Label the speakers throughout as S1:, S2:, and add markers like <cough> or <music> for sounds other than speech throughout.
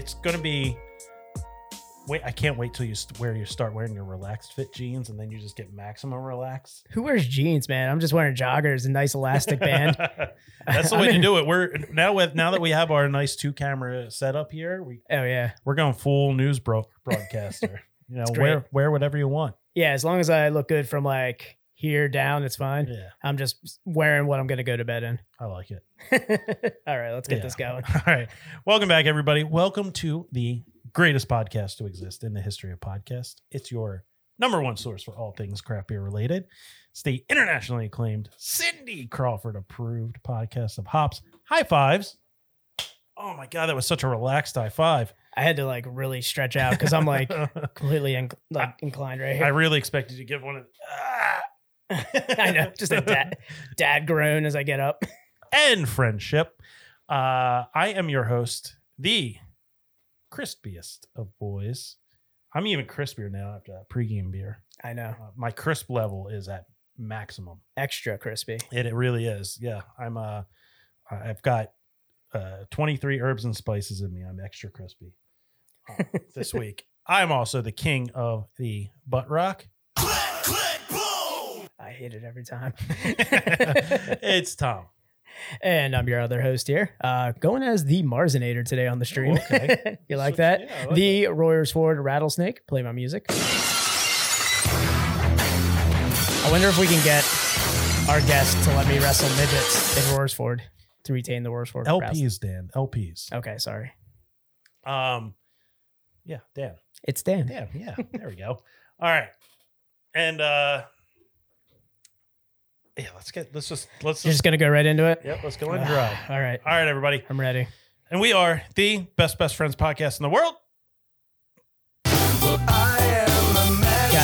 S1: I,
S2: I can't. It's gonna be. Wait, I can't wait till you st- wear you start wearing your relaxed fit jeans, and then you just get maximum relaxed.
S3: Who wears jeans, man? I'm just wearing joggers and nice elastic band. <laughs>
S2: That's the way to <laughs> do it. We're now with now that we have our nice two camera setup here. We
S3: oh yeah,
S2: we're going full news bro- broadcaster. You know, wear wear whatever you want.
S3: yeah. As long as I look good from like here down, it's fine.
S2: Yeah,
S3: I'm just wearing what I'm gonna go to bed in.
S2: I like it. <laughs>
S3: All right, let's get
S2: Yeah.
S3: this going. <laughs>
S2: All right. Welcome back, everybody. Welcome to the greatest podcast to exist in the history of podcast. It's your number one source for all things craft beer related. It's the internationally acclaimed Cindy Crawford approved podcast of hops. High fives. Oh my God, that was such a relaxed high five.
S3: I had to like really stretch out because I'm like <laughs> completely inc- like inclined right here.
S2: I really expected you to give one of ah. <laughs>
S3: I know, just a dad, dad groan as I get up.
S2: and friendship. Uh, I am your host, the crispiest of boys. I'm even crispier now after that pregame beer.
S3: I know,
S2: Uh, my crisp level is at maximum.
S3: extra crispy.
S2: It, it really is. Yeah, I'm. Uh, I've got uh, 23 herbs and spices in me. I'm extra crispy uh, <laughs> this week. I'm also the king of the butt rock.
S3: I hate it every time. <laughs>
S2: it's Tom.
S3: and I'm your other host here, uh, going as the Marzinator today on the stream.
S2: Oh, okay. <laughs>
S3: you like
S2: So-
S3: that?
S2: yeah, like
S3: the Royersford Rattlesnake. Play my music. I wonder if we can get our guest to let me wrestle midgets in Royersford to retain the Royersford. Rattlesnake.
S2: LPs, Dan. LPs.
S3: Okay, sorry.
S2: Um, yeah, Dan.
S3: It's Dan.
S2: Dan. Yeah, there we go. All right, and uh, yeah, let's get let's just let's
S3: You're
S2: just
S3: just gonna go right into it.
S2: yep, let's go and ah, dry.
S3: All right,
S2: All right, everybody,
S3: I'm ready.
S2: and we are the best best friends podcast in the world.
S3: God,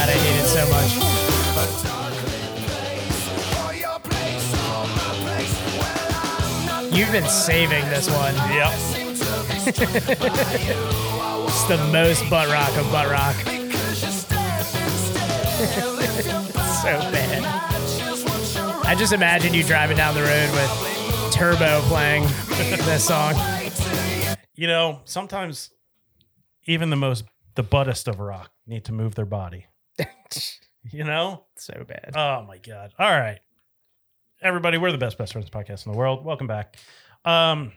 S3: I hate it so much. You've been saving this one.
S2: Yep. <laughs>
S3: It's the most butt rock of butt rock. <laughs> so bad. I just imagine you driving down the road with Turbo playing this song.
S2: You know, sometimes even the most the buttest of rock need to move their body. <laughs> You know.
S3: so bad.
S2: Oh my god. All right. Everybody, we're the best best friends podcast in the world. Welcome back. Um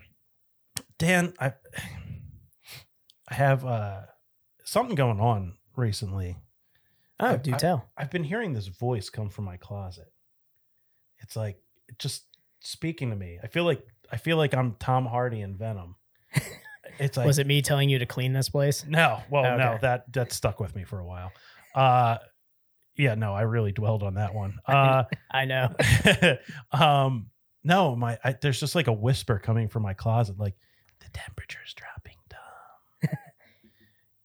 S2: Dan, I I have uh something going on recently.
S3: oh,
S2: I-
S3: do
S2: I-
S3: tell.
S2: I've been hearing this voice come from my closet. It's like just speaking to me. I feel like I feel like I'm Tom Hardy in Venom. <laughs> It's like
S3: Was it me telling you to clean this place?
S2: no, well,
S3: Okay.
S2: no, that that stuck with me for a while. Uh yeah, no, I really dwelled on that one. <laughs> Uh
S3: I know. <laughs>
S2: um no, my I, there's just like a whisper coming from my closet like the temperature's dropping Tom.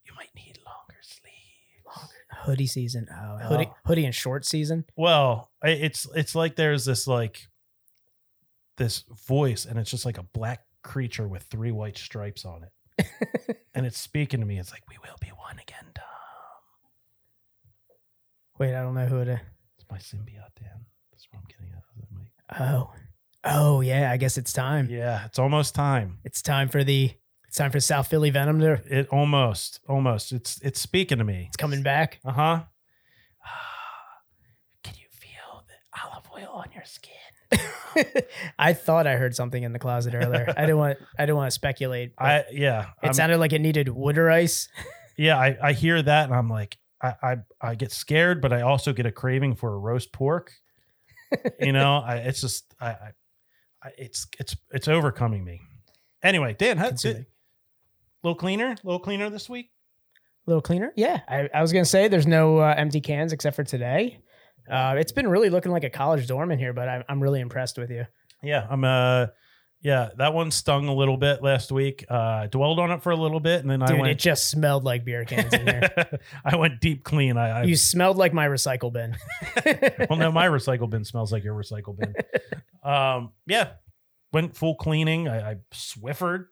S2: you might need longer sleeves.
S3: Hoodie season. Oh, hoodie,
S2: Oh.
S3: hoodie and short season.
S2: Well, it's it's like there's this like this voice and it's just like a black creature with three white stripes on it. <laughs> and it's speaking to me. It's like we will be one again, Tom.
S3: Wait, I don't know who it is.
S2: It's my symbiote, Dan. That's what I'm getting at.
S3: Oh, oh yeah. I guess it's time.
S2: Yeah, it's almost time.
S3: It's time for the. It's time for South Philly Venom to.
S2: It almost, almost. It's it's speaking to me.
S3: It's coming back.
S2: Uh huh. <sighs> Can you feel the olive oil on your skin? <laughs>
S3: I thought I heard something in the closet earlier. I didn't want I didn't want to speculate.
S2: I yeah.
S3: it
S2: I'm-
S3: sounded like it needed wood or ice. <laughs>
S2: yeah, I, I hear that and I'm like, I, I I get scared, but I also get a craving for a roast pork. you know, <laughs> I it's just I, I, I it's it's it's overcoming me. Anyway, Dan, how,
S3: Consuming.
S2: Little cleaner, little cleaner this week.
S3: A little cleaner. Yeah, I, I was gonna say there's no uh, empty cans except for today. Uh, it's been really looking like a college dorm in here, but I'm I'm really impressed with you.
S2: Yeah, I'm uh yeah, that one stung a little bit last week. Uh dwelled on it for a little bit and then I went
S3: it just smelled like beer cans in here. <laughs>
S2: I went deep clean. I, I
S3: you smelled like my recycle bin. <laughs>
S2: well no, my recycle bin smells like your recycle bin. <laughs> um yeah. Went full cleaning. I, I Swiffered.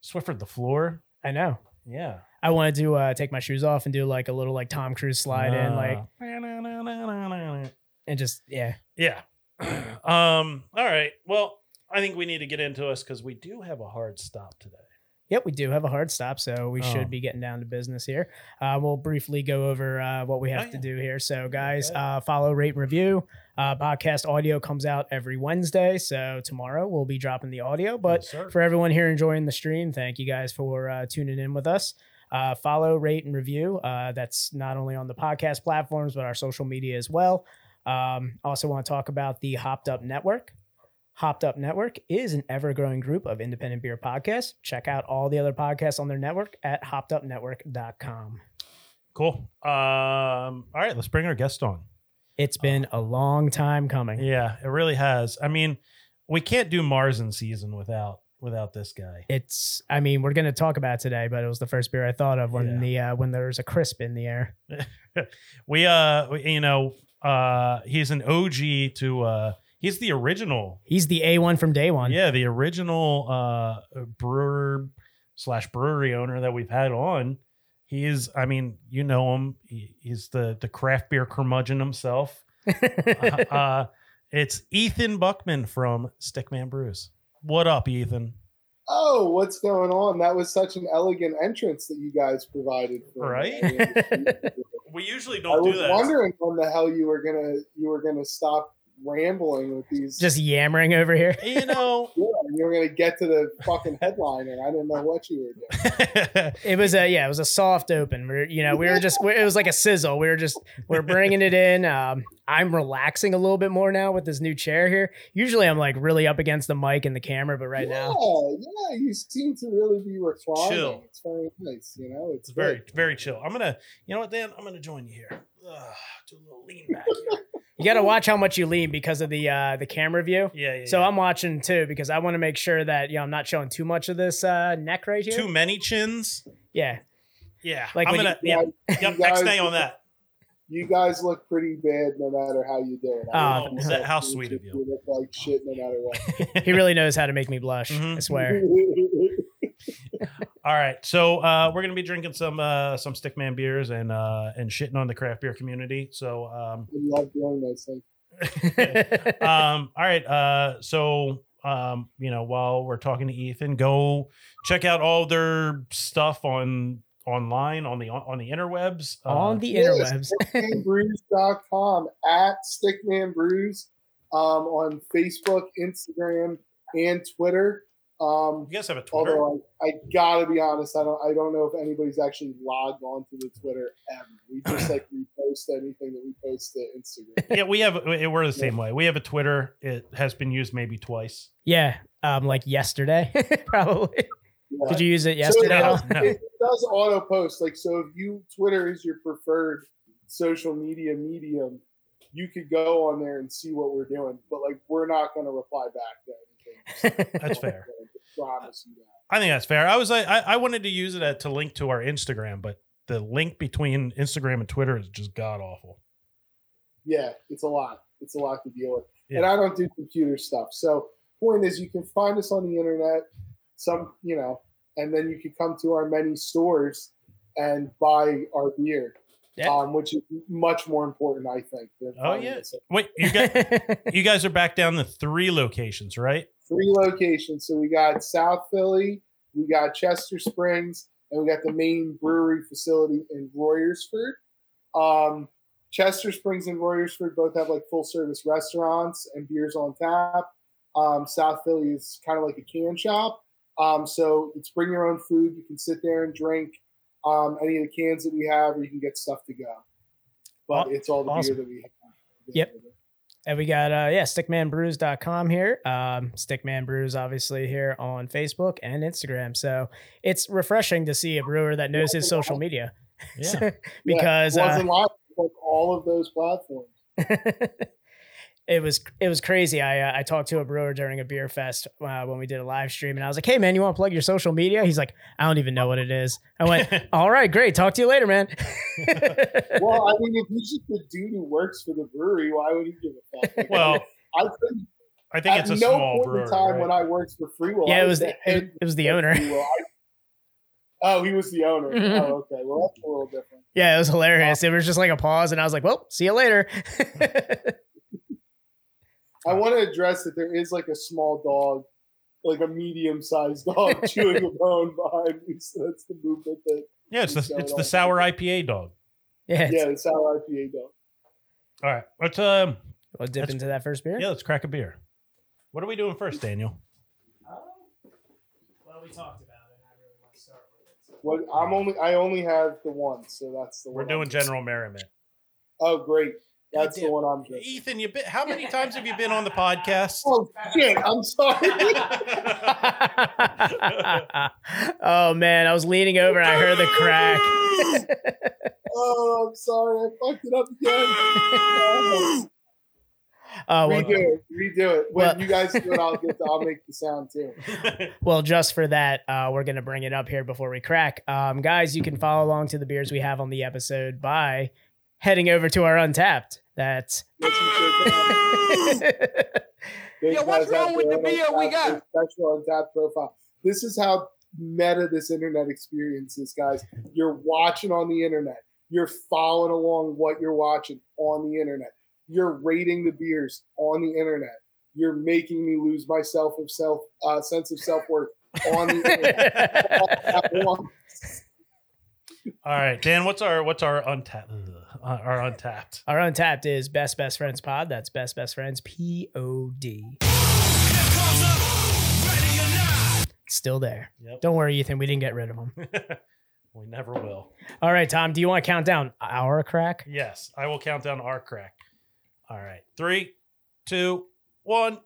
S2: Swiffered the floor.
S3: I know.
S2: Yeah.
S3: I wanted to uh, take my shoes off and do like a little like Tom Cruise slide in, like and just yeah.
S2: Yeah. <clears throat> um, all right. Well, I think we need to get into us because we do have a hard stop today.
S3: Yep, we do have a hard stop, so we
S2: Oh.
S3: should be getting down to business here. Uh, we'll briefly go over uh, what we have
S2: Oh,
S3: to do here. So, guys,
S2: Okay.
S3: uh, follow, rate, and review. Uh, podcast audio comes out every Wednesday, so tomorrow we'll be dropping the audio. But
S2: Yes,
S3: for everyone here enjoying the stream, thank you guys for uh, tuning in with us. Uh, follow, rate, and review. Uh, that's not only on the podcast platforms, but our social media as well. Um, also, want to talk about the Hopped Up Network. Hopped Up Network is an ever growing group of independent beer podcasts. Check out all the other podcasts on their network at hoppedupnetwork.com.
S2: Cool. Um, all right, let's bring our guest on.
S3: It's been a long time coming.
S2: Yeah, it really has. I mean, we can't do Marzen season without without this guy.
S3: It's, I mean, we're going to talk about today, but it was the first beer I thought of when
S2: Yeah.
S3: the uh, when there was a crisp in the air. <laughs>
S2: We uh we- you know, uh he's an OG to uh he's the original.
S3: He's the A1 from day one.
S2: Yeah, the original uh brewer slash brewery owner that we've had on. He is, I mean, you know him. He, he's the the craft beer curmudgeon himself. <laughs> uh, it's Ethan Buckman from Stickman Brews. What up, Ethan?
S4: Oh, what's going on? That was such an elegant entrance that you guys provided. For me.
S2: Right?
S4: I <laughs>
S2: We usually don't do
S4: was
S2: that.
S4: wondering when the hell you were gonna you were gonna stop rambling with these.
S3: Just yammering over here.
S2: You know, <laughs>
S4: yeah, you were gonna get to the fucking headliner. I didn't know what you were doing. <laughs>
S3: It was a yeah, it was a soft open. We're you know we were just it was like a sizzle. We were just we're bringing it in. Um, I'm relaxing a little bit more now with this new chair here. Usually I'm like really up against the mic and the camera, but right
S4: yeah,
S3: now
S4: yeah, you seem to really be reclining.
S2: Chill.
S4: It's very nice. You know, it's
S2: it's very, very chill. I'm gonna, you know what, Dan? I'm gonna join you here. Ugh, do a little lean back here.
S3: you got to watch how much you lean because of the uh, the camera view.
S2: Yeah, yeah.
S3: So
S2: yeah.
S3: I'm watching too because I want to make sure that you know I'm not showing too much of this uh, neck right here.
S2: too many chins.
S3: yeah,
S2: Yeah,
S3: Like
S2: I'm gonna.
S4: Yeah,
S2: yeah, yep.
S4: you
S2: Next
S4: guys-
S2: day on that.
S4: You guys look pretty bad no matter how you do it. I
S3: Oh,
S4: think
S2: is that- how sweet of you.
S4: You look like shit no matter what. <laughs>
S3: he really knows how to make me blush.
S2: Mhm.
S3: I swear. <laughs>
S2: All right, so uh, we're gonna be drinking some uh, some Stickman beers and uh, and shitting on the craft beer community. So um,
S4: I love doing those things. <laughs>
S2: um, all right. Uh, so, um, you know, while we're talking to Ethan, go check out all their stuff on online on the on the interwebs. Uh,
S3: On the
S4: Yes,
S3: interwebs.
S4: stickmanbrews.com at Stickman Brews um, on Facebook, Instagram, and Twitter. Um,
S2: you guys have a Twitter.
S4: although I, I gotta be honest, I don't I don't know if anybody's actually logged onto the Twitter ever. We just like <clears throat> repost anything that we post to Instagram.
S2: yeah, we have. We're the same way. We have a Twitter. It has been used maybe twice.
S3: yeah, um, like yesterday, <laughs> probably.
S4: Yeah.
S3: Did you use it
S4: So
S3: yesterday?
S4: it, does,
S2: No.
S4: it does auto post. Like so, if you Twitter is your preferred social media medium, you could go on there and see what we're doing. But like, we're not going to reply back to anything.
S2: That's fair.
S4: I promise you that.
S2: I think that's fair. I was like, I, I wanted to use it to link to our Instagram, but the link between Instagram and Twitter is just god awful.
S4: Yeah, it's a lot. It's a lot to deal with.
S2: Yeah.
S4: And I don't do computer stuff. So point is, you can find us on the internet. Some, you know, and then you can come to our many stores and buy our beer,
S3: Yeah.
S4: um, which is much more important, I think. Than
S2: Oh, yeah. Wait, you guys, you guys are back down to three locations, right?
S4: Three locations. So we got South Philly, we got Chester Springs, and we got the main brewery facility in Royersford. Um, Chester Springs and Royersford both have like full service restaurants and beers on tap. Um, South Philly is kind of like a can shop. Um, so it's bring your own food. You can sit there and drink um, any of the cans that we have, or you can get stuff to go. But it's all the
S3: awesome.
S4: beer that we have.
S3: Yep. And we got uh yeah, stickmanbrews.com here. Um Stickman Brews obviously here on Facebook and Instagram. So it's refreshing to see a brewer that knows his social media.
S2: Yeah. <laughs>
S3: because
S4: yeah, it
S3: uh,
S4: wasn't live like all of those platforms. <laughs>
S3: it was it was crazy. I uh, I talked to a brewer during a beer fest uh, when we did a live stream, and I was like, "Hey man, you want to plug your social media?" He's like, "I don't even know what it is." I went, <laughs> "All right, great. Talk to you later, man." <laughs>
S4: Well, I mean, if he's just the dude who works for the brewery, why would he give a fuck? Like, <laughs>
S2: Well,
S4: I think
S2: I think
S4: at
S2: it's a
S4: no
S2: small
S4: point
S2: brewery.
S4: in time
S2: right?
S4: when I worked for Free
S3: Will,
S4: Yeah,
S3: it was
S4: the
S3: the- it- it was the owner.
S4: Oh, he was the owner.
S3: Mhm.
S4: Oh, okay. Well, that's a little different.
S3: yeah, it was hilarious. It was just like a pause, and I was like, "Well, see you later."
S4: I want to address that there is like a small dog, like a medium-sized dog <laughs> chewing a bone behind me. So that's the movement that
S2: yeah, it's the it's the sour IPA dog.
S3: yeah,
S4: yeah, it's sour IPA dog.
S2: All right, let's um
S3: we'll dip
S2: That's-
S3: into that first beer.
S2: yeah, let's crack a beer. What are we doing first, Daniel?
S3: Well, we talked about it. I really want to start with it.
S4: What I'm only I only have the one, so that's the
S2: We're
S4: one.
S2: doing
S4: I'm-
S2: General Merriment.
S4: Oh, great. That's the one I'm doing.
S2: Ethan, you been how many times have you been on the podcast?
S4: Oh shit! I'm sorry. <laughs>
S3: oh man, I was leaning over and I heard the crack. <laughs>
S4: oh, I'm sorry. I fucked it up again. <laughs>
S3: Oh well,
S4: redo it. Redo it. When
S3: Well-
S4: you guys do it, I'll get. The, I'll make the sound too.
S3: well, just for that, uh, we're gonna bring it up here before we crack. Um, guys, you can follow along to the beers we have on the episode by heading over to our Untappd. That's
S4: Yes, you should. Those
S1: Yeah, what's wrong with the beer we got?
S4: Special Untappd profile. This is how meta this internet experience is, guys. You're watching on the internet. You're following along what you're watching on the internet. You're rating the beers on the internet. You're making me lose my self of self uh, sense of self worth on the internet. <laughs> All at once.
S2: All right, Dan, what's our what's our Untappd our Untappd? <laughs>
S3: our Untappd is Best Best Friends Pod. That's Best Best Friends P O D. Still there.
S2: Yep.
S3: Don't worry, Ethan. We didn't get rid of them. <laughs>
S2: we never will.
S3: All right, Tom. Do you want to count down our crack?
S2: Yes, I will count down our crack. All right. Three, two, one.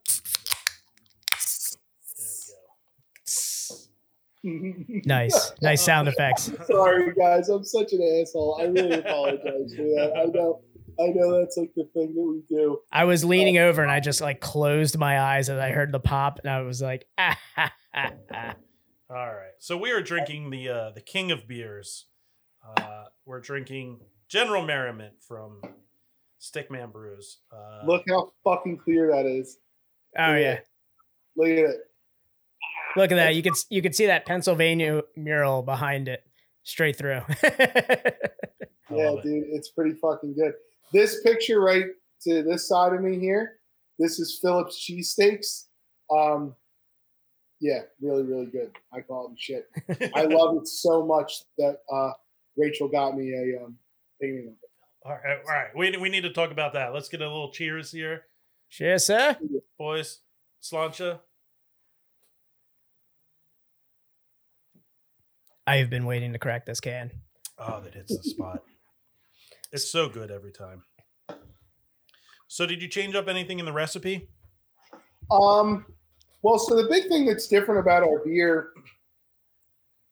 S2: There
S3: Nice, nice <laughs> sound effects.
S4: Sorry, guys. I'm such an asshole. I really apologize for that. I know. I know that's like the thing that we do.
S3: I was leaning over and I just like closed my eyes as I heard the pop, and I was like, <laughs> ah, ha, ha, ha.
S2: you. All right. So we are drinking the uh, the king of beers. Uh, we're drinking General Merriment from Stickman Brews. Uh,
S4: Look how fucking clear that is.
S3: oh yeah.
S4: Look at it.
S3: Look at that. You could you could see that Pennsylvania mural behind it straight through. <laughs>
S2: I
S4: Yeah,
S2: it.
S4: dude, it's pretty fucking good. This picture right to this side of me here, this is Phillips cheesesteaks. Um, yeah, really, really good. I call them shit. I <laughs> love it so much that uh, Rachel got me a um, painting of it.
S2: All right, all right. We, we need to talk about that. Let's get a little cheers here,
S3: Cheers, sir.
S2: boys. Slancha.
S3: I have been waiting to crack this can.
S2: Oh, that hits the spot. It's so good every time. So, did you change up anything in the recipe?
S4: Um, well, so the big thing that's different about our beer,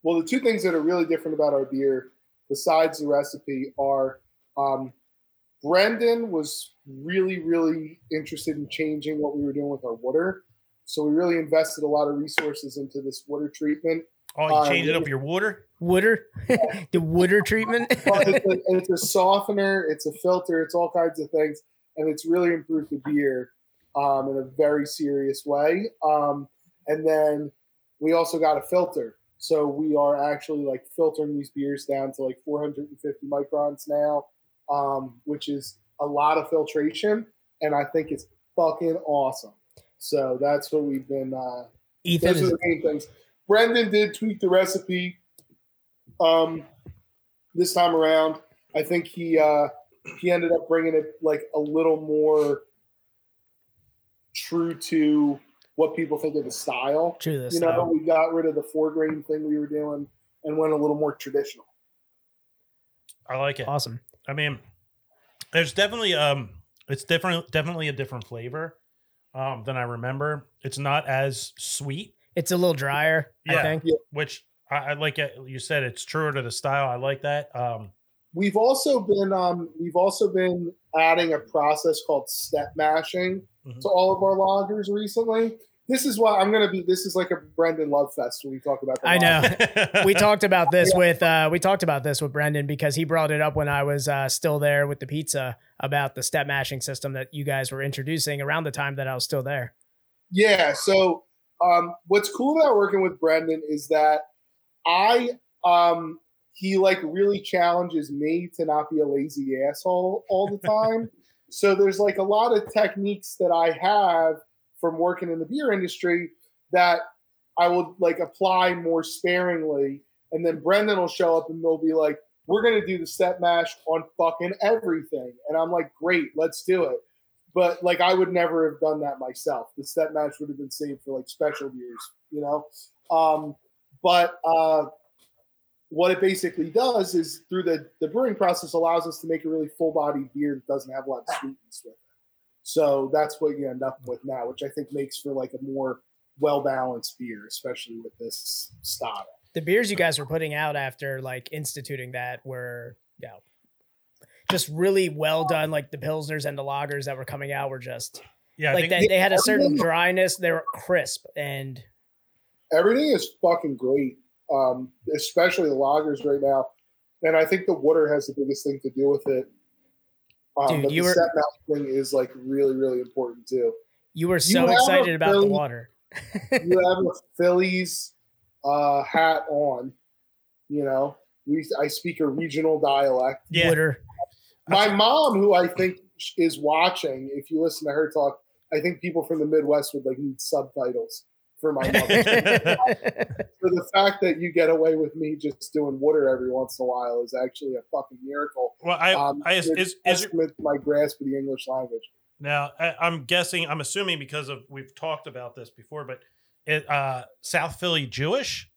S4: well, the two things that are really different about our beer, besides the recipe, are um, Brendan was really, really interested in changing what we were doing with our water. So we really invested a lot of resources into this water treatment.
S2: Oh, you
S4: Uh,
S2: changed it up your water?
S3: Wooder, <laughs> the Wooder treatment. <laughs>
S4: But it's, a, it's a softener, it's a filter, it's all kinds of things, and it's really improved the beer um, in a very serious way. Um, and then we also got a filter, so we are actually like filtering these beers down to like 450 microns now, um, which is a lot of filtration, and I think it's fucking awesome. So that's what we've been. Uh,
S3: Ethan
S4: those are
S3: is
S4: the main things. Brendan did tweak the recipe um, this time around. I think he uh, he ended up bringing it like a little more true to what people think of the style.
S3: True this
S4: You know, we got rid of the four grain thing we were doing and went a little more traditional.
S2: I like it.
S3: Awesome.
S2: I mean, there's definitely um, it's different. Definitely a different flavor um than I remember. It's not as sweet,
S3: It's a little drier, I
S2: Yeah.
S3: think.
S2: which I, I like. It. You said it's truer to the style. I like that. Um,
S4: We've also been um, we've also been adding a process called step mashing
S2: Mhm.
S4: to all of our lagers recently. This is why I'm gonna be. This is like a Brendan Love Fest when we talk about. The
S3: I know. <laughs> we talked about this with uh we talked about this with Brendan because he brought it up when I was uh still there with the pizza about the step mashing system that you guys were introducing around the time that I was still there.
S4: Yeah. So um, what's cool about working with Brendan is that I um, he like really challenges me to not be a lazy asshole all the <laughs> time. so there's like a lot of techniques that I have from working in the beer industry that I will like apply more sparingly. And then Brendan will show up and they'll be like, we're going to do the step mash on fucking everything. And I'm like, great, let's do it but like I would never have done that myself. The step mash would have been saved for like special beers, you know. Um, but uh, what it basically does is through the the brewing process allows us to make a really full bodied beer that doesn't have a lot of sweetness with it. So that's what you end up with now, which I think makes for like a more well balanced beer, especially with this style.
S3: The beers you guys were putting out after like instituting that were know just really well done. Like the pilsners and the lagers that were coming out were just
S2: yeah,
S3: like
S2: think
S3: they, they had a certain dryness. They were crisp and
S4: everything is fucking great, um, especially the lagers right now. And I think the water has the biggest thing to do with it. Um,
S3: Dude,
S4: but
S3: you
S4: the
S3: were-
S4: set mount thing is like really, really important too.
S3: you were so
S4: have a
S3: excited about the water.
S4: You <laughs> have a Phillies uh, hat on, you know. We I speak a regional dialect.
S2: yeah.
S3: Water.
S4: My mom, who I think is watching, if you listen to her talk, I think people from the Midwest would like need subtitles for my mother. <laughs> for the fact that you get away with me just doing water every once in a while is actually a fucking miracle.
S2: Well, I,
S4: Um,
S2: I is, is, is your-
S4: my grasp of the English language.
S2: now I, I'm guessing. I'm assuming because of we've talked about this before, but it, uh, South Philly Jewish.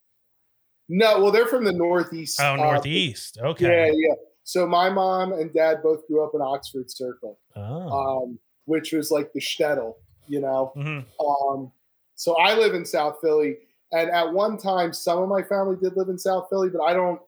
S4: No, well, they're from the Northeast.
S2: Oh,
S4: uh,
S2: Northeast.
S4: yeah,
S2: Okay.
S4: yeah. So my mom and dad both grew up in Oxford Circle,
S2: Oh.
S4: um, which was like the shtetl, you know.
S2: Mhm.
S4: Um, so I live in South Philly, and at one time, some of my family did live in South Philly, but I don't.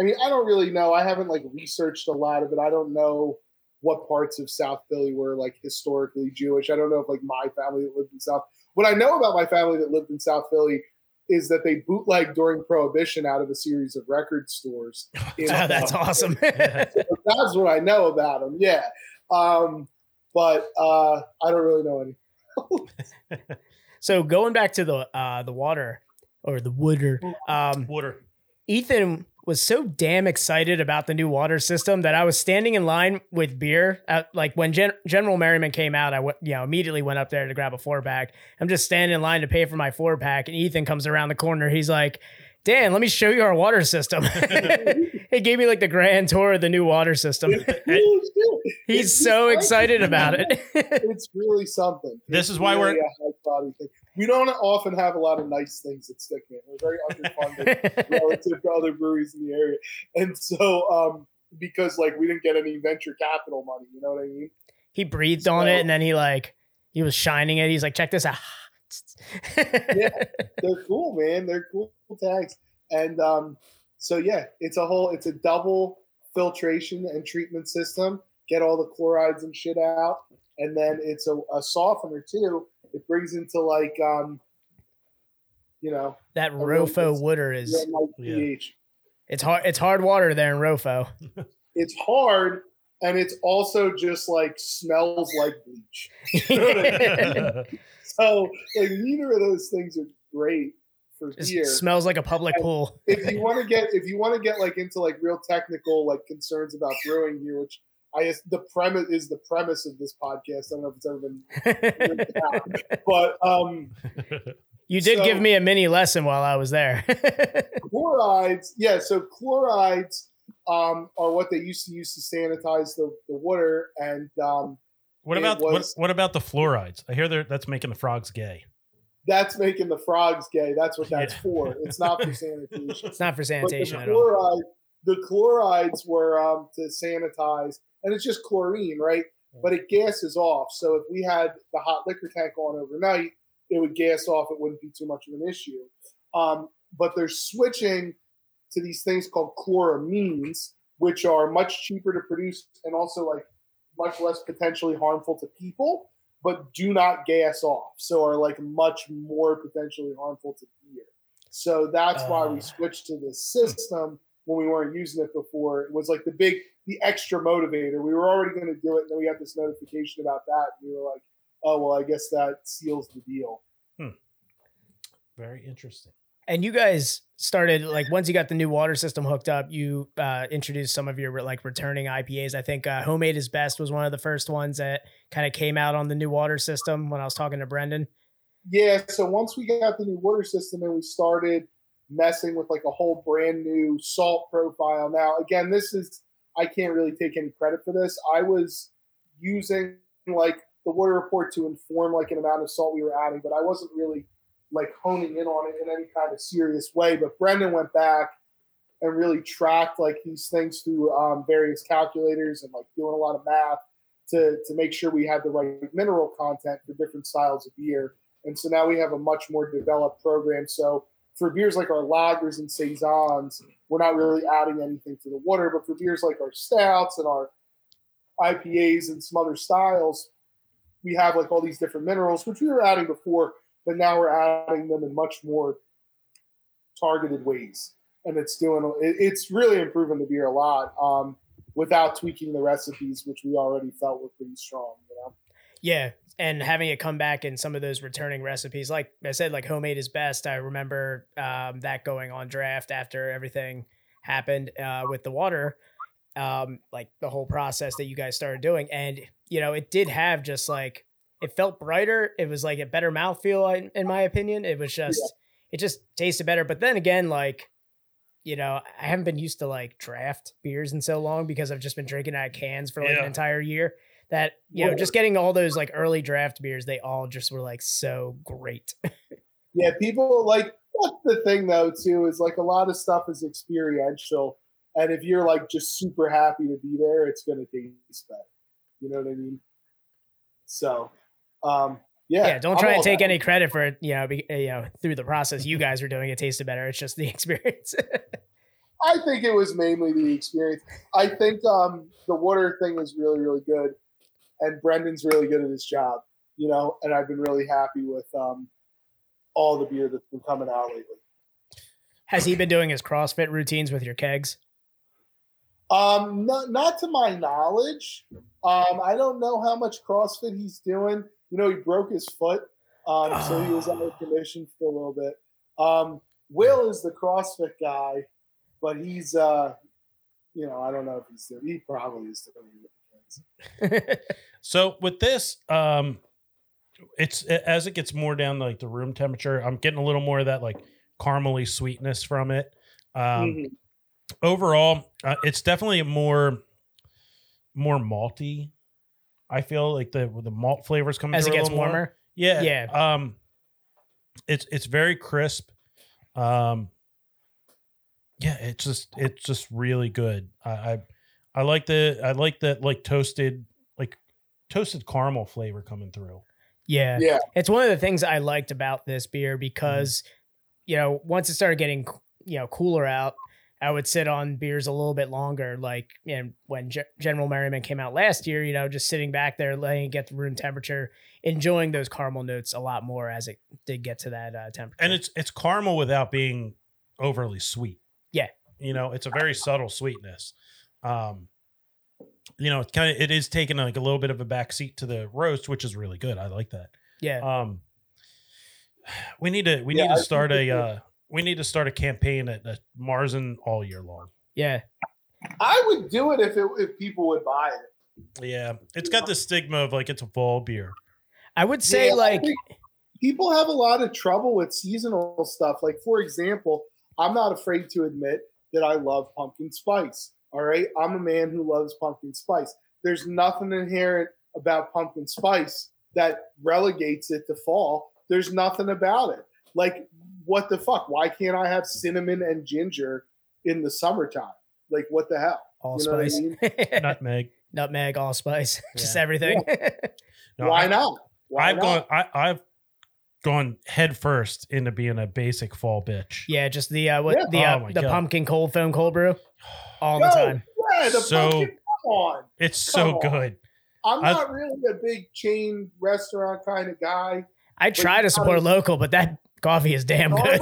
S4: I mean, I don't really know. I haven't like researched a lot of it. I don't know what parts of South Philly were like historically Jewish. I don't know if like my family that lived in South. What I know about my family that lived in South Philly is that they bootlegged during Prohibition out of a series of record stores. <laughs> in
S3: Oh, that's
S4: South
S3: awesome. <laughs>
S4: that's what I know about them. Yeah. Um, but uh, I don't really know any. <laughs>
S3: so going back to the uh the water or the water, um,
S2: Water.
S3: Ethan was so damn excited about the new water system that I was standing in line with beer. At, like when Gen- General Merriment came out, I w- you know immediately went up there to grab a four pack. I'm just standing in line to pay for my four pack, and Ethan comes around the corner. He's like, "Dan, let me show you our water system." <laughs> he gave me like the grand tour of the new water system. <laughs> He's so excited about it. <laughs>
S4: It's really something.
S2: This
S4: It's
S2: is why we're-
S4: really a high quality thing. We don't often have a lot of nice things at Stickman. We're very underfunded <laughs> relative to other breweries in the area, and so um, because like we didn't get any venture capital money, you know what I mean?
S3: he breathed on it, and then he like he was shining it. He's like, "Check this out." <laughs>
S4: yeah, They're cool, man. They're cool tags, and um, so yeah, it's a whole, it's a double filtration and treatment system. Get all the chlorides and shit out, and then it's a, a softener too. It brings into like um, you know,
S3: that Rofo water is
S4: yeah, pH.
S3: it's hard. It's hard water there in Rofo.
S4: It's hard, and it's also just like smells like bleach. <laughs> So like neither of those things are great for
S3: It
S4: beer.
S3: smells like a public pool.
S4: if you want to get if you want to get like into like real technical like concerns about brewing here, which I guess the premise is the premise of this podcast. I don't know if it's ever been, written <laughs> <laughs> but um, <laughs>
S3: you did
S4: So-
S3: give me a mini lesson while I was there.
S4: chlorides, yeah. So chlorides um, are what they used to use to sanitize the, the water. And um,
S2: What about what,
S4: was-
S2: what about the fluorides? I hear they're, that's making the frogs gay.
S4: that's making the frogs gay. That's what that's
S2: Yeah.
S4: for. It's not for sanitation.
S3: It's not for
S4: But
S3: sanitation
S4: the
S3: at all.
S4: chloride, the chlorides were um, to sanitize, and it's just chlorine, right? But it gases off. So if we had the hot liquor tank on overnight, it would gas off. It wouldn't be too much of an issue. Um, but they're switching to these things called chloramines, which are much cheaper to produce and also like much less potentially harmful to people, but do not gas off. So are like much more potentially harmful to beer. So that's why we
S3: Uh.
S4: switched to this system when we weren't using it before. It was like the big, the extra motivator. We were already going to do it, and then we got this notification about that. And we were like, oh, well, I guess that seals the deal.
S2: Very interesting.
S3: And you guys started like once you got the new water system hooked up, you uh, introduced some of your like returning IPAs. I think uh, Homemade is Best was one of the first ones that kind of came out on the new water system when I was talking to Brendan.
S4: Yeah, so once we got the new water system and we started messing with like a whole brand new salt profile. Now, again, this is I can't really take any credit for this. I was using like the water report to inform like an amount of salt we were adding, but I wasn't really like honing in on it in any kind of serious way. But Brendan went back and really tracked like these things through um, various calculators and like doing a lot of math to to make sure we had the right mineral content for different styles of beer. And so now we have a much more developed program. So for beers like our lagers and saisons, we're not really adding anything to the water. But for beers like our stouts and our IPAs and some other styles, we have like all these different minerals, which we were adding before, but now we're adding them in much more targeted ways. And it's doing it, it's really improving the beer a lot um, without tweaking the recipes, which we already felt were pretty strong. You know.
S3: Yeah, and having it come back in some of those returning recipes, like I said, like homemade is best. I remember um, that going on draft after everything happened uh, with the water, um, like the whole process that you guys started doing, and you know, it did have just like it felt brighter. It was like a better mouthfeel, in, in my opinion. It was just, it just tasted better. But then again, like. You know, I haven't been used to like draft beers in so long because I've just been drinking out of cans for like
S2: Yeah.
S3: an entire year that you know just getting all those like early draft beers they all just were like so great <laughs>
S4: Yeah, people like that's the thing though too is like a lot of stuff is experiential, and if you're like just super happy to be there, it's gonna taste better. You know what I mean? So, um, yeah,
S3: yeah, don't
S4: I'm
S3: try and take
S4: about
S3: any credit for it you know be, you know through the process you guys were doing it tasted better it's just the <laughs> experience
S4: I think it was mainly the experience. I think um, the water thing was really really good, and Brendan's really good at his job. You know, and I've been really happy with um, all the beer that's been coming out lately.
S3: has he been doing his crossfit routines with your kegs
S4: Um, not, not to my knowledge. Um, I don't know how much CrossFit he's doing. You know, he broke his foot, um, so he was out of commission for a little bit. Um, Will is the CrossFit guy, but he's, uh, you know, I don't know if he's doing. He probably is doing it with the kids. <laughs>
S2: So with this, um, it's as it gets more down to like the room temperature, I'm getting a little more of that like caramely sweetness from it. Um,
S4: Mhm.
S2: overall, uh, it's definitely a more more malty. I feel like the the malt flavors coming
S3: as it gets
S2: little more.
S3: warmer
S2: Yeah,
S3: Yeah.
S2: Um, it's it's very crisp. Um, yeah, it's just it's just really good. I I, I like the I like that like toasted like toasted caramel flavor coming through.
S3: yeah
S4: Yeah,
S3: it's one of the things i liked about this
S4: Mm-hmm.
S3: beer because you know once it started getting you know cooler out i would sit on beers a little bit longer like you know, when Ge- General Merriment came out last year you know just sitting back there letting it get the room temperature enjoying those caramel notes a lot more as it did get to that uh, temperature
S2: And it's it's caramel without being overly sweet.
S3: Yeah.
S2: You know, it's a very subtle sweetness. Um you know, it's kind of it is taking like a little bit of a backseat to the roast, which is really good. I like that.
S3: yeah
S2: Um, we need to we
S4: Yeah,
S2: need to
S4: think
S2: start a uh, we need to start a campaign at, at Marzen all year long.
S3: yeah
S4: I would do it if it, if people would buy it.
S2: Yeah, it's got the stigma of like it's a fall beer.
S3: i would say
S4: Yeah,
S3: like
S4: people have a lot of trouble with seasonal stuff. Like, for example, I'm not afraid to admit that I love pumpkin spice. All right. I'm a man who loves pumpkin spice. There's nothing inherent about pumpkin spice that relegates it to fall. There's nothing about it. Like, what the fuck? Why can't I have cinnamon and ginger in the summertime? Like, what the hell? You know what I mean?
S2: Nutmeg. <laughs>
S3: nutmeg, allspice, <laughs> just
S2: Yeah.
S3: everything. <laughs>
S2: No,
S4: Why
S2: I-
S4: not? Why
S2: I've
S4: not?
S2: gone. I, I've gone head first into being a basic fall bitch.
S3: yeah, just the uh, what
S4: Yeah.
S3: the uh,
S2: Oh my
S3: the
S2: God.
S3: pumpkin cold foam cold brew all
S4: Yo,
S3: the time.
S4: Yeah, the
S2: So-
S4: pumpkin. Come on.
S2: It's so
S4: on.
S2: good.
S4: I'm not really a big chain restaurant kind of guy.
S3: I try to support local, but that coffee is damn good.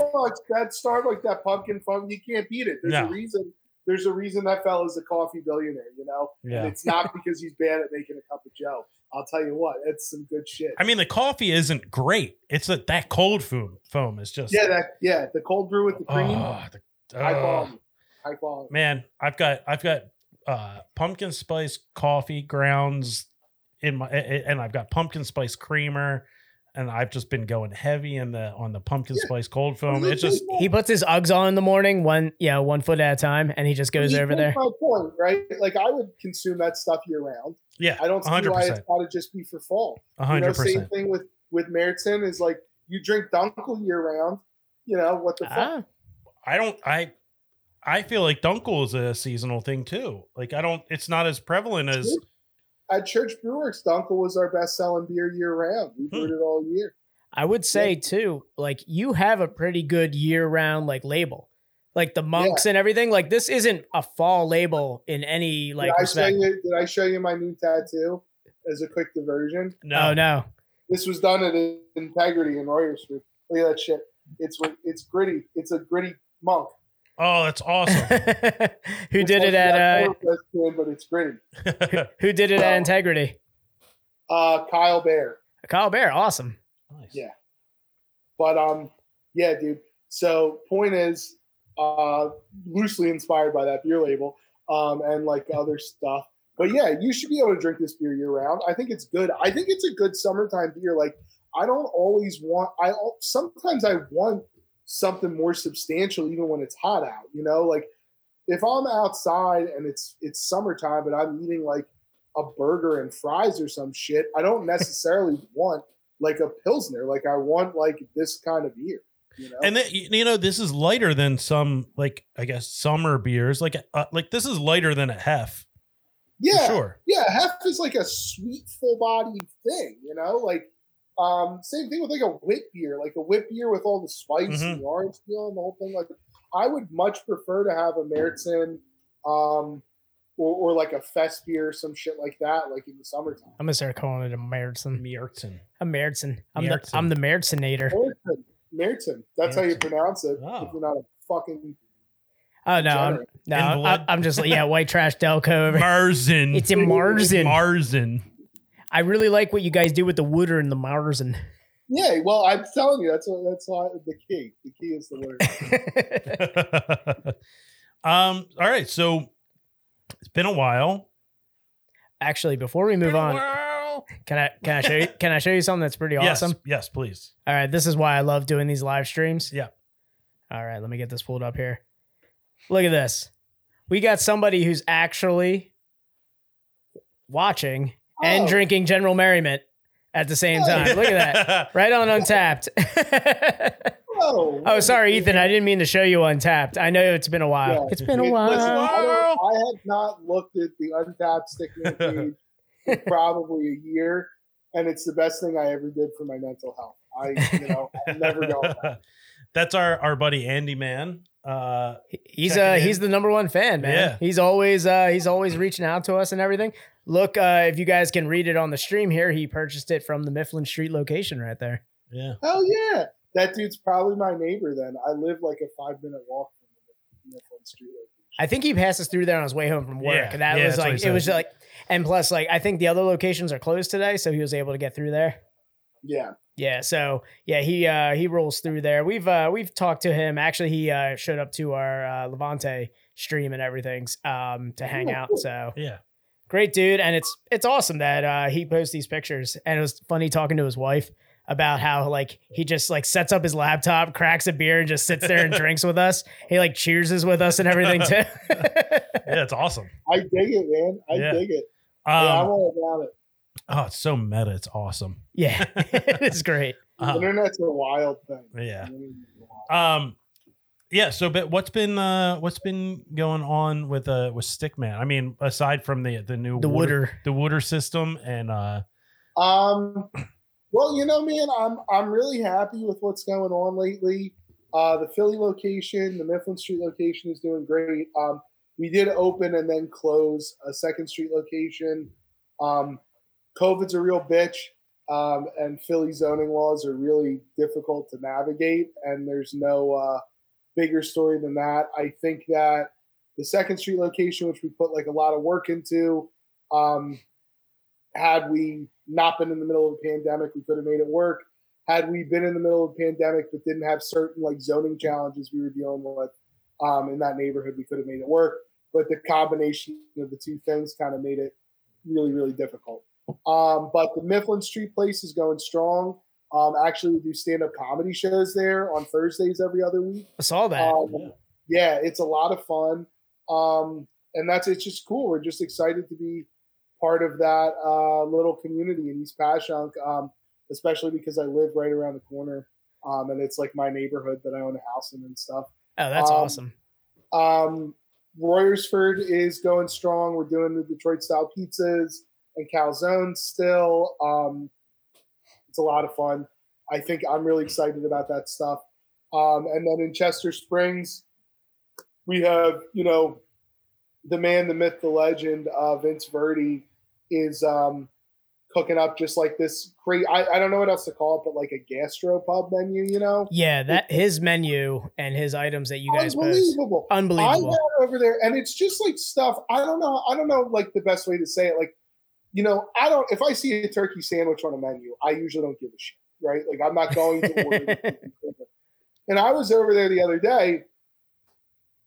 S4: That Starbucks, that pumpkin fun, you can't beat it. There's
S2: No.
S4: a reason. There's a reason that fella's a coffee billionaire, you know.
S2: Yeah.
S4: And it's not because he's bad at making a cup of Joe. I'll tell you what, it's some good shit.
S2: I mean, the coffee isn't great. It's that that cold foam foam is just
S4: yeah, that yeah, the cold brew with the cream,
S2: Oh, the- oh.
S4: quality, high quality.
S2: man i've got i've got uh pumpkin spice coffee grounds in my a- a- and i've got pumpkin spice creamer and i've just been going heavy in the on the pumpkin
S4: Yeah.
S2: spice cold foam it's just
S3: He puts his Uggs on in the morning, one yeah, one foot at a time, and he just goes
S4: you
S3: over there.
S4: My point, right? Like I would consume that stuff year round.
S2: yeah
S4: I don't see
S2: 100%
S4: why it's got to just be for fall. You know,
S2: 100%
S4: same thing with with Meriton is like you drink Dunkel year round. You know what the fuck?
S3: Ah,
S2: i don't i i feel like dunkel is a seasonal thing too like i don't it's not as prevalent as
S4: At Church Brew Works, Dunkel was our best selling beer year round. We
S2: Hmm.
S4: brewed it all year.
S3: I would say too, like you have a pretty good year round like label. Like the monks and everything. Like this isn't a fall label in any like
S4: did I show
S3: respect.
S4: you? Did I show you my new tattoo as a quick diversion?
S2: no
S3: Oh no.
S4: This was done at Integrity in Royersford. Look at that shit. It's it's gritty. It's a gritty monk.
S2: Oh that's awesome <laughs>
S3: who did it at uh
S4: but it's gritty. <laughs>
S3: who did it at Integrity?
S4: Uh, Kyle Bear.
S3: Kyle Bear, awesome.
S2: Nice.
S4: Yeah. But um, yeah, dude. So point is, uh, loosely inspired by that beer label, um, and like other stuff. But yeah, you should be able to drink this beer year round. I think it's good. I think it's a good summertime beer. Like I don't always want. I sometimes I want something more substantial, even when it's hot out. You know, like if I'm outside and it's it's summertime, but I'm eating like a burger and fries or some shit, I don't <laughs> necessarily want like a pilsner. Like I want like this kind of beer. You know,
S2: and then you know this is lighter than some like i guess summer beers like uh, like this is lighter than a hef
S4: yeah,
S2: sure
S4: yeah, hef is like a sweet, full bodied thing. You know, like um, same thing with like a wit beer, like a wit beer with all the spice
S2: Mm-hmm.
S4: and the orange peel and the whole thing. Like I would much prefer to have a Meritzen, um, or, or like a fest beer, or some shit like that, like in the summertime.
S3: I'm gonna start calling it a Meritzen.
S2: Miertzen.
S3: A Meritzen. I'm the
S2: Meritzen.
S3: I'm the Meritzinator.
S4: Meritzen, Meritzen. That's how you pronounce it.
S2: Oh.
S4: If you're not a fucking
S3: Oh no, I'm, no, I,
S2: blood.
S3: I'm just like, yeah, white trash Delco over. <laughs>
S2: Marzen.
S3: It's a Marzen.
S2: Marzen.
S3: I really like what you guys do with the Wooder and the Marzen.
S4: Yeah, well, I'm telling you, that's what, that's why the key. The key is the word. <laughs>
S2: um. All right. So it's been a while.
S3: Actually, before we move on,
S2: while.
S3: can I can I show you can I show you something that's pretty
S2: Yes.
S3: awesome?
S2: Yes. Please.
S3: All right, this is why I love doing these live streams.
S2: Yeah.
S3: All right, let me get this pulled up here. Look at this. We got somebody who's actually watching and
S4: Oh.
S3: drinking General Merriment at the same time. Look at that. <laughs> Right on Untappd.
S4: Oh,
S3: oh, sorry, Ethan. I didn't mean to show you Untappd. I know it's been a while.
S4: Yeah.
S3: It's been a
S4: It- listen,
S3: while.
S4: I, I have not looked at the Untappd stickman <laughs> page in probably a year, and it's the best thing I ever did for my mental health. I, you know, I'm never going back. <laughs>
S2: That's our our buddy Andy Man. Uh,
S3: He's
S2: Check
S3: uh
S2: it
S3: he's the number one fan, man.
S2: Yeah.
S3: He's always uh he's always reaching out to us and everything. Look, uh if you guys can read it on the stream here, he purchased it from the Mifflin Street location right there.
S2: yeah.
S4: Hell yeah, that dude's probably my neighbor. Then I live like a five minute walk from the Mifflin Street location.
S3: I think he passes through there on his way home from work.
S2: Yeah.
S3: And that
S2: Yeah,
S3: was like it was like and plus like I think the other locations are closed today, so he was able to get through there.
S4: Yeah,
S3: Yeah, so yeah, he uh he rolls through there. We've uh we've talked to him. Actually, he uh showed up to our uh Levante stream and everything um to hang
S4: Oh,
S3: out. So
S2: Yeah.
S3: great dude and it's it's awesome that uh he posts these pictures and it was funny talking to his wife about how like he just like sets up his laptop, cracks a beer, and just sits there and <laughs> drinks with us. He like cheerses with us and everything <laughs> too.
S2: Yeah, it's awesome.
S4: I dig it, man. I
S2: Yeah.
S4: dig it. yeah, I'm
S2: Um,
S4: all about it.
S2: Oh, it's so meta. It's awesome.
S3: yeah, <laughs> <laughs> it's great.
S4: The
S2: Uh,
S4: internet's a wild thing.
S2: yeah.
S4: The internet's a wild-
S2: Um, yeah. So, but what's been uh, what's been going on with uh with Stickman? I mean, aside from the the new
S3: The
S2: Wooder-
S3: Wooder.
S2: the Wooder system, and uh,
S4: Um, well, you know, man, I'm I'm really happy with what's going on lately. Uh, the Philly location, the Mifflin Street location is doing great. Um, we did open and then close a Second Street location. Um, COVID's a real bitch, um, and Philly zoning laws are really difficult to navigate. And there's no uh, bigger story than that. I think that the Second Street location, which we put like a lot of work into, um, had we not been in the middle of a pandemic, we could have made it work. Had we been in the middle of a pandemic but didn't have certain like zoning challenges we were dealing with um, in that neighborhood, we could have made it work. But the combination of the two things kind of made it really, really difficult. Um, but the Mifflin Street place is going strong. Um, actually, we do stand up comedy shows there on Thursdays every other week.
S3: I saw that.
S4: Um, yeah, it's a lot of fun, um, and that's it's just cool. We're just excited to be part of that uh, little community in East Passyunk, um, especially because I live right around the corner, um, and it's like my neighborhood that I own a house in and stuff.
S3: oh, that's
S4: um,
S3: awesome.
S4: Um, Royersford is going strong. We're doing the Detroit style pizzas and calzones still. Um, it's a lot of fun. I think I'm really excited about that stuff. Um, and then in Chester Springs, we have, you know, the man, the myth, the legend, uh, Vince Verdi is um, cooking up just like this great, I, I don't know what else to call it, but like a gastro pub menu, you know?
S3: Yeah, that his menu and his items that you guys post.
S4: Unbelievable. I
S3: Unbelievable.
S4: over there, and it's just like stuff. I don't know. I don't know like the best way to say it. Like, you know, I don't. If I see a turkey sandwich on a menu, I usually don't give a shit. Right? Like, I'm not going to order. <laughs> and I was over there the other day,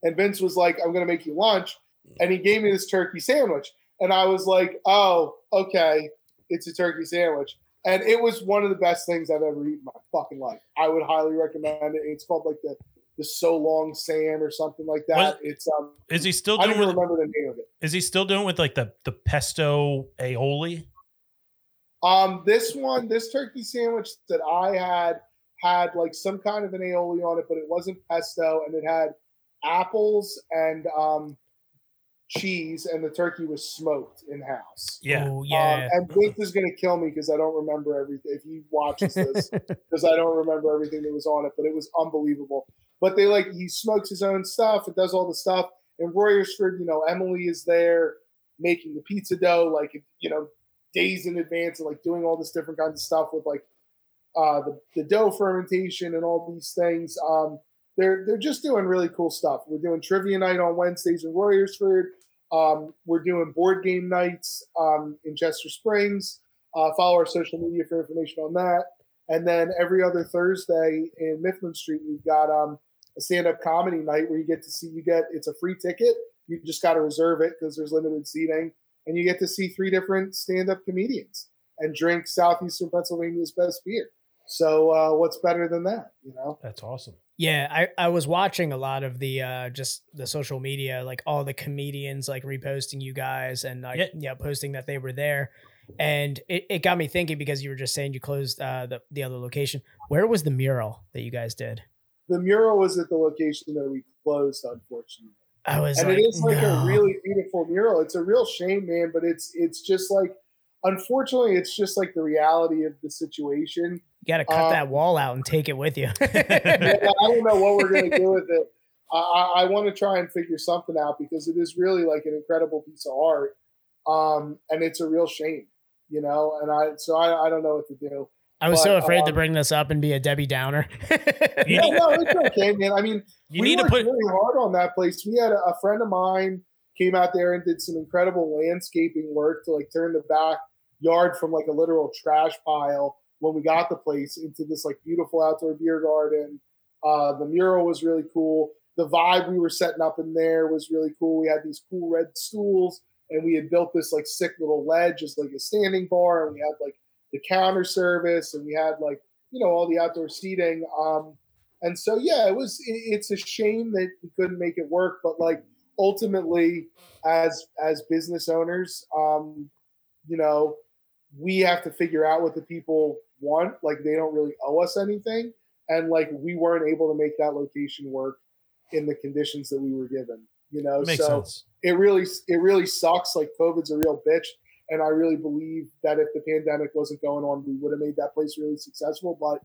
S4: and Vince was like, "I'm going to make you lunch," and he gave me this turkey sandwich, and I was like, "Oh, okay, it's a turkey sandwich." And it was one of the best things I've ever eaten in my fucking life. I would highly recommend it. It's called like the the so long Sam or something like that.
S2: What-
S4: It's um
S2: is he still Doing
S4: I
S2: doing?
S4: don't
S2: With,
S4: remember the name of it.
S2: is he still doing with like the the pesto aioli?
S4: Um, this one, this turkey sandwich that I had had like some kind of an aioli on it, but it wasn't pesto, and it had apples and um cheese, and the turkey was smoked in house.
S2: Yeah.
S3: Oh, yeah.
S4: Um, and Vince is gonna kill me because I don't remember everything. If he watches this, <laughs> because I don't remember everything that was on it, but it was unbelievable. But they like he smokes his own stuff and does all the stuff. In Royersford, you know, Emily is there making the pizza dough, like you know, days in advance, and like doing all this different kinds of stuff with like uh, the the dough fermentation and all these things. Um, they're they're just doing really cool stuff. We're doing trivia night on Wednesdays in Royersford. Um, we're doing board game nights um, in Chester Springs. Uh, follow our social media for information on that. And then every other Thursday in Mifflin Street, we've got um, a stand-up comedy night where you get to see you get it's a free ticket. You just got to reserve it because there's limited seating, and you get to see three different stand-up comedians and drink Southeastern Pennsylvania's best beer. So uh, what's better than that? You know.
S2: That's awesome.
S3: Yeah, I, I was watching a lot of the uh just the social media, like all the comedians like reposting you guys and like
S2: Yeah.
S3: yeah, posting that they were there. And it, it got me thinking because you were just saying you closed uh the, the other location. Where was the mural that you guys did?
S4: The mural was at the location that we closed, unfortunately.
S3: I was
S4: and
S3: like,
S4: it is like
S3: no.
S4: a really beautiful mural. It's a real shame, man, but it's it's just like unfortunately it's just like the reality of the situation.
S3: you gotta cut
S4: uh,
S3: that wall out and take it with you. <laughs>
S4: Yeah, I don't know what we're gonna do with it. I, I, I want to try and figure something out because it is really like an incredible piece of art, um, and it's a real shame, you know. And I so I, I don't know what to do.
S3: I was so
S4: but,
S3: afraid to
S4: um,
S3: bring this up and be a Debbie Downer. <laughs>
S4: Yeah, no, it's okay, man. I mean,
S2: You
S4: we
S2: need to
S4: worked
S2: put
S4: really hard on that place. We had a, a friend of mine came out there and did some incredible landscaping work to like turn the back yard from like a literal trash pile when we got the place into this like beautiful outdoor beer garden. Uh, the mural was really cool. The vibe we were setting up in there was really cool. We had these cool red stools and we had built this like sick little ledge as like a standing bar and we had like the counter service and we had like you know all the outdoor seating. Um, and so yeah, it was. It, it's a shame that we couldn't make it work, but like ultimately, as as business owners, um, you know, we have to figure out what the people want. Like they don't really owe us anything, and like we weren't able to make that location work in the conditions that we were given. You know, so
S2: sense.
S4: it really it really sucks. Like COVID's a real bitch, and I really believe that if the pandemic wasn't going on, we would have made that place really successful. But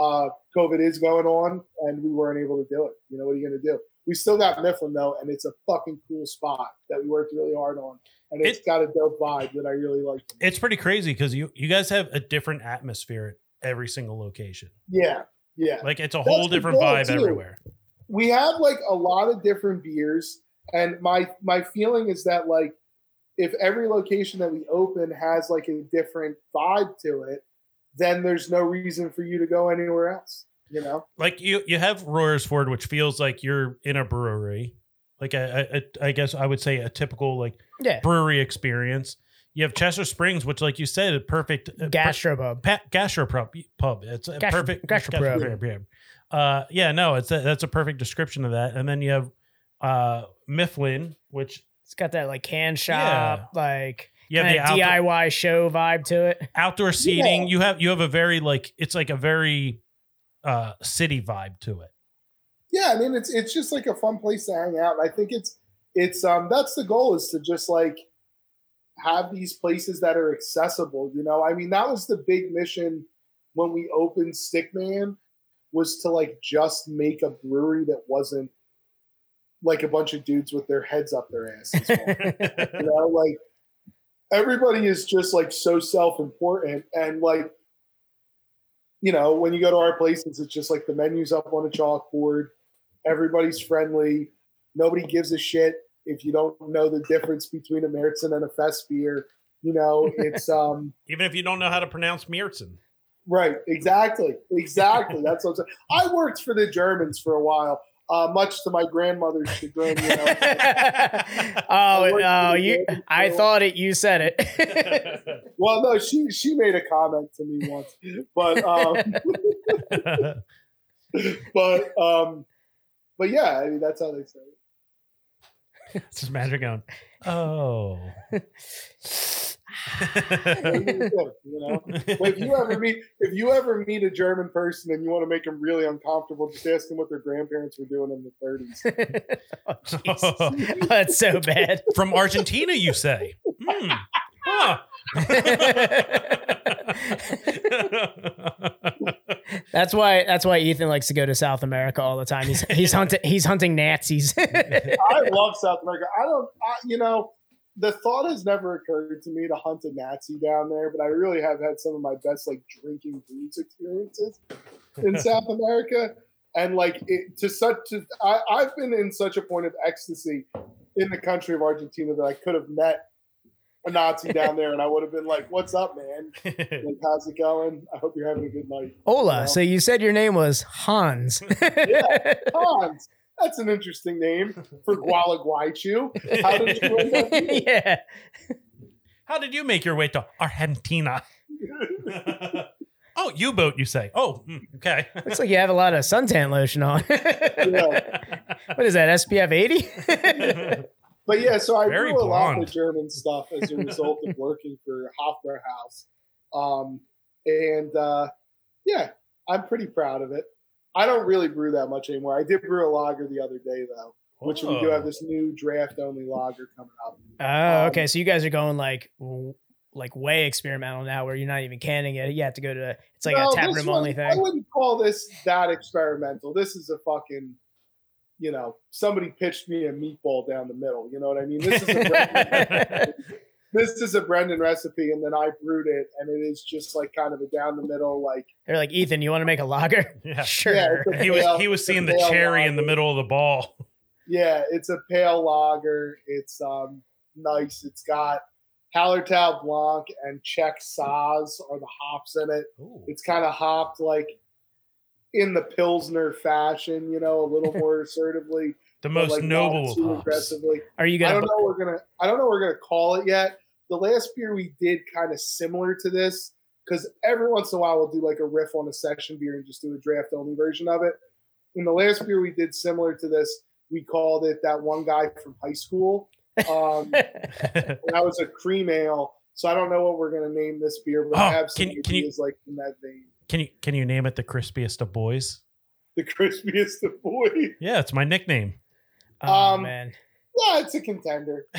S4: uh, COVID is going on, and we weren't able to do it. You know what are you going to do? We still got Mifflin though, and it's a fucking cool spot that we worked really hard on, and it's
S2: It-
S4: got a dope vibe that I really like.
S2: It's pretty crazy because you you guys have a different atmosphere at every single location.
S4: Yeah, yeah.
S2: Like it's a
S4: That's
S2: whole different vibe
S4: too.
S2: everywhere.
S4: we have like a lot of different beers and my my feeling is that like if every location that we open has like a different vibe to it then there's no reason for you to go anywhere else you know
S2: Like you you have Royersford, which feels like you're in a brewery. Like a, a, a I guess I would say a typical like
S3: Yeah.
S2: brewery experience. You have Chester Springs, which, like you said, a perfect uh,
S3: Gastropub.
S2: pa- gastropub pub. It's a
S3: Gastro-
S2: perfect
S3: gastropub.
S2: gastropub. Uh, yeah, no, it's a, that's a perfect description of that. And then you have uh Mifflin, which
S3: It's got that like can shop, like
S2: you have the
S3: kinda
S2: outdoor,
S3: DIY show vibe to it.
S2: outdoor seating.
S4: Yeah.
S2: You have you have a very like it's like a very uh city vibe to it.
S4: yeah i mean it's it's just like a fun place to hang out and i think it's it's um that's the goal is to just like have these places that are accessible you know i mean that was the big mission when we opened stickman was to like just make a brewery that wasn't like a bunch of dudes with their heads up their asses <laughs> you know like everybody is just like so self-important and like you know when you go to our places it's just like the menus up on a chalkboard everybody's friendly nobody gives a shit if you don't know the difference between a Märzen and a Fest beer you know it's <laughs> um
S2: Even if you don't know how to pronounce Miertzen.
S4: right exactly exactly that's what I'm saying. i worked for the germans for a while uh, much to my grandmother's chagrin you know <laughs>
S3: oh,
S4: worked
S3: oh, you!
S4: Germans
S3: I
S4: for-
S3: thought it. You said it. <laughs> <laughs>
S4: Well, no, she she made a comment to me once, but um, but um, but yeah, I mean that's how they say it.
S2: it's just magic going. Oh.
S4: You know, but if you ever meet if you ever meet a German person and you want to make them really uncomfortable, just ask them what their grandparents were doing in the 30s.
S3: oh. <laughs> Oh, that's so bad.
S2: From Argentina, you say? Hmm. Huh. <laughs>
S3: That's why. That's why Ethan likes to go to South America all the time. He's he's hunting. He's hunting Nazis. <laughs>
S4: I love South America. I don't, I, you know, the thought has never occurred to me to hunt a Nazi down there, but I really have had some of my best like drinking booze experiences in <laughs> South America. And like it, to such, to, I, I've been in such a point of ecstasy in the country of Argentina that I could have met a Nazi down there, and I would have been like, "What's up, man? <laughs> Like, how's it going? I hope you're having a good night."
S3: Ola. So you said your name was Hans. <laughs>
S4: Yeah, Hans. That's an interesting name for <laughs> Gualeguaychú. How did you end up here?
S3: yeah.
S2: How did you make your way to Argentina? <laughs> oh, U boat, you say? Oh, hmm, okay.
S3: Looks like you have a lot of suntan lotion on. what is that? SPF 80? <laughs>
S4: But yeah, so I
S2: Very
S4: grew a lot of German stuff as a result of working for Hofbrauhaus. Um, and uh, yeah, I'm pretty proud of it. I don't really brew that much anymore. I did brew a lager the other day though, which we do have oh. this new draft only lager coming up.
S3: Oh, ah, um, okay. So you guys are going like like way experimental now, where you're not even canning it. You have to go to it's like
S4: No,
S3: a tap room only
S4: I wouldn't call this that experimental. This is a fucking, you know, somebody pitched me a meatball down the middle. You know what I mean? This is a <laughs> this is a Brendan recipe, and then I brewed it, and it is just like kind of a down the middle, like
S3: They're like, Ethan, you want to make a lager? <laughs>
S2: Yeah. <laughs>
S3: Sure.
S4: Yeah, it's a-
S2: He was he was seeing the
S4: pale
S2: cherry in the middle of the ball.
S4: Yeah, it's a pale lager. It's um nice. It's got Hallertau Blanc and Czech Saaz are the hops in it. It's kind of hopped like in the Pilsner fashion, you know, a little <laughs> more assertively.
S2: The most
S4: like,
S2: noble
S4: too
S2: hops.
S4: aggressively.
S3: Are you
S4: I
S3: gonna?
S4: I don't know. What we're gonna. I don't know. What we're gonna call it yet. The last beer we did kind of similar to this because every once in a while we'll do like a riff on a session beer and just do a draft only version of it. In the last beer we did similar to this, we called it that one guy from high school. Um, <laughs> and that was a cream ale. So I don't know what we're gonna name this beer, but I
S2: Oh,
S4: have some
S2: can- can you-
S4: like in that vein.
S2: can you can you name it the crispiest of boys?
S4: The <laughs> crispiest of boys.
S2: Yeah, it's my nickname.
S3: oh
S4: Um,
S3: man.
S4: Yeah, it's a contender. <laughs>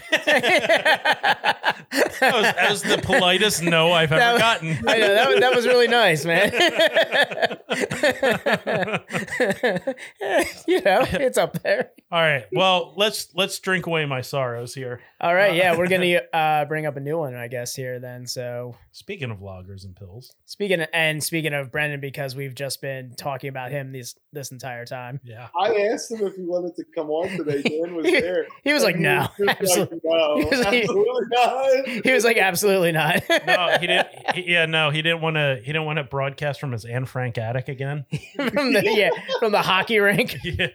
S2: That was, that was the <laughs> politest no I've
S3: That
S2: ever
S3: was-
S2: gotten.
S3: I know that, was- that was really nice, man. <laughs> you know, it's up there.
S2: All right. Well, let's let's drink away my sorrows here.
S3: All right, yeah, we're gonna uh, bring up a new one, I guess, here then. So
S2: Speaking of lagers and pills.
S3: speaking of, and speaking of Brendan, because we've just been talking about him this this entire time,
S2: Yeah.
S4: I asked him if he wanted to come on today. Dan was there.
S3: He was like,
S4: And
S3: "No,
S4: was just like,
S3: absolutely."
S4: no, <laughs>
S3: He was like-
S4: absolutely not. <laughs>
S3: He was like, "Absolutely not." <laughs>
S2: No, he didn't. He, yeah, no, he didn't want to. He didn't want to broadcast from his Anne Frank attic again.
S3: from the yeah from the hockey rink.
S2: Yeah.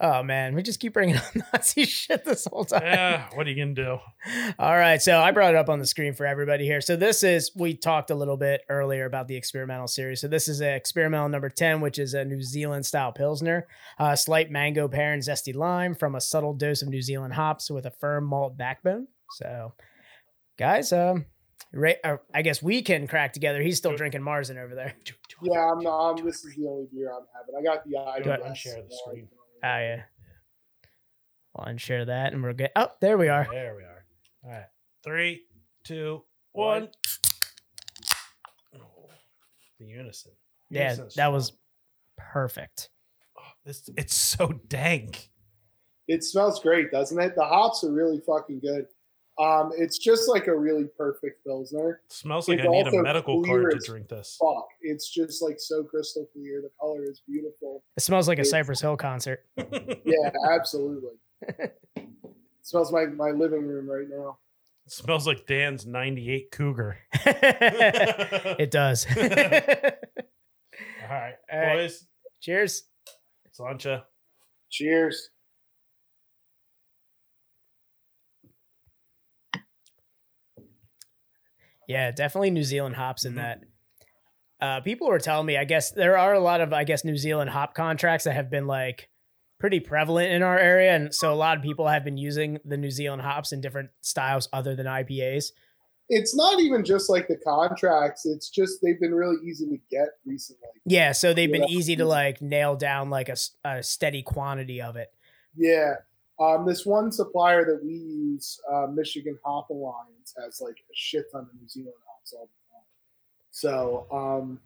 S3: Oh man, we just keep bringing up <laughs> Nazi shit this whole time.
S2: yeah. What are you gonna do?
S3: All right, so I brought it up on the screen for everybody here. So this is we talked a little bit earlier about the experimental series. So this is a experimental number ten, which is a New Zealand style pilsner, uh, slight mango pear and zesty lime from a subtle dose of New Zealand hops with a firm malt backbone. So, guys, um, right, uh, I guess we can crack together. He's still drinking Marzen over there.
S4: Yeah, I'm not. I'm, this is the only beer I'm having. I got the IBS.
S2: Do I unshare the screen?
S3: Oh yeah. I'll unshare that, and we're good. Oh, there we are.
S2: There we are. All right. Three, two, one. Oh, the unison.
S3: Yeah,
S2: Unison's
S3: that was perfect.
S2: Oh, this, it's so dank.
S4: It smells great, doesn't it? The hops are really fucking good. Um, it's just like a really perfect pilsner.
S2: It smells like
S4: It's
S2: I need a
S4: also
S2: medical card to drink this.
S4: Fuck, it's just like so crystal clear. The color is beautiful.
S3: It smells like a Cypress Hill concert. <laughs>
S4: Yeah, absolutely. <laughs> smells like my living room right now.
S2: It smells like Dan's 98 Cougar. <laughs>
S3: it does.
S2: All right,
S3: All right.
S2: boys.
S3: Cheers.
S2: Slancha.
S4: Cheers.
S3: Yeah, definitely New Zealand hops in
S2: Mhm.
S3: that. Uh, people were telling me, I guess there are a lot of, I guess, New Zealand hop contracts that have been like pretty prevalent in our area. And so a lot of people have been using the New Zealand hops in different styles other than IPAs.
S4: It's not even just like the contracts. It's just they've been really easy to get recently.
S3: Yeah. So they've been
S4: Yeah.
S3: easy to like nail down like a, a steady quantity of it.
S4: Yeah. Um, this one supplier that we use, uh, Michigan Hop Alliance, has like a shit ton of New Zealand hops all the time. So, um,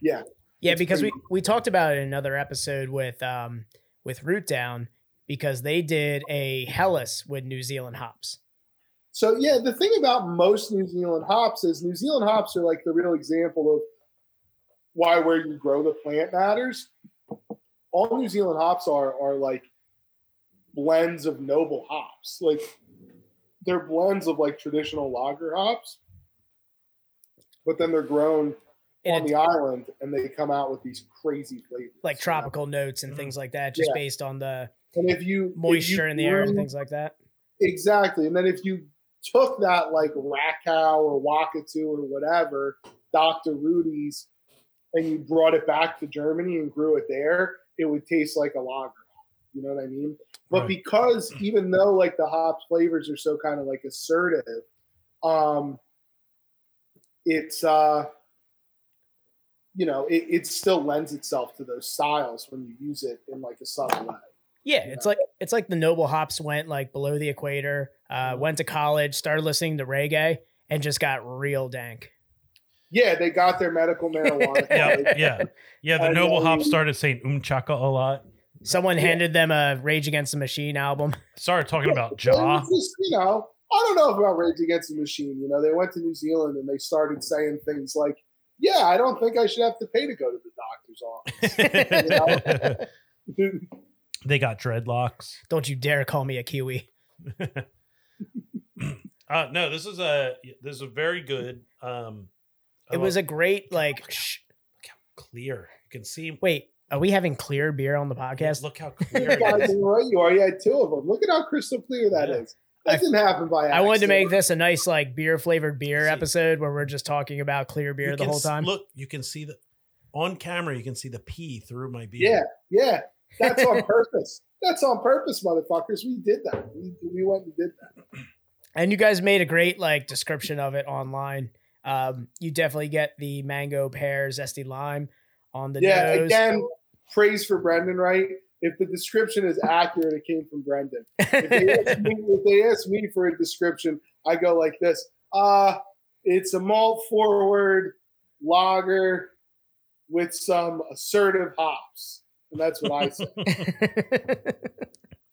S4: yeah,
S3: Yeah, because we, we talked about it in another episode with um with Root Down because they did a Helles with New Zealand hops.
S4: So yeah, the thing about most New Zealand hops is New Zealand hops are like the real example of why where you grow the plant matters. All New Zealand hops are are like blends of noble hops. Like they're blends of like traditional lager hops, but then they're grown
S3: And
S4: on the island and they come out with these crazy flavors.
S3: like
S4: you know?
S3: tropical notes and things like that, just
S4: Yeah.
S3: based on the
S4: And if you if you
S3: moisture in the air and things like that.
S4: Exactly. And then if you took that like Rakau or Wakatu or whatever, Dr. Rudi's, and you brought it back to Germany and grew it there, it would taste like a lager. You know what I mean? But
S2: Right.
S4: because even though like the hops flavors are so kind of like assertive, um it's uh you know, it, it still lends itself to those styles when you use it in like a subtle way.
S3: Yeah, it's like it's like the noble hops went like below the equator, uh, went to college, started listening to reggae, and just got real dank.
S4: Yeah, they got their medical marijuana. <laughs>
S2: Yeah, yeah, yeah. The
S4: I
S2: Noble
S4: know.
S2: Hop started saying umchaka a lot.
S3: Someone
S4: Yeah.
S3: handed them a Rage Against the Machine album. <laughs>
S2: Started talking about
S4: But
S2: jaw.
S4: just, you know, I don't know about Rage Against the Machine. You know, they went to New Zealand and they started saying things like, "Yeah, I don't think I should have to pay to go to the doctor's office." <laughs> <laughs>
S2: they got dreadlocks.
S3: Don't you dare call me a Kiwi.
S2: Uh, no, this is a this is a very good. Um,
S3: It was a great like. Sh-
S2: clear. You can see.
S3: wait, are we having clear beer on the podcast?
S2: Look how <laughs> clear
S4: You guys
S2: it is.
S4: are right, you are. You had two of them. Look at how crystal clear that is. That didn't happen by accident.
S3: I wanted to make this a nice like beer flavored beer
S2: See.
S3: episode where we're just talking about clear beer
S2: You
S3: the
S2: can
S3: whole
S2: s-
S3: time.
S2: Look, you can see the on camera. You can see the pee through my beer.
S4: Yeah, yeah. That's on <laughs> purpose. That's on purpose, motherfuckers. We did that. We, we went and did that.
S3: And you guys made a great like description of it online. Um, you definitely get the mango pear zesty lime on the
S4: yeah,
S3: nose.
S4: again, praise for Brendan, right? If the description is accurate, it came from Brendan. <laughs> If they, ask me, if they ask me for a description, I go like this. Uh, it's a malt forward lager with some assertive hops. And that's what I say. <laughs>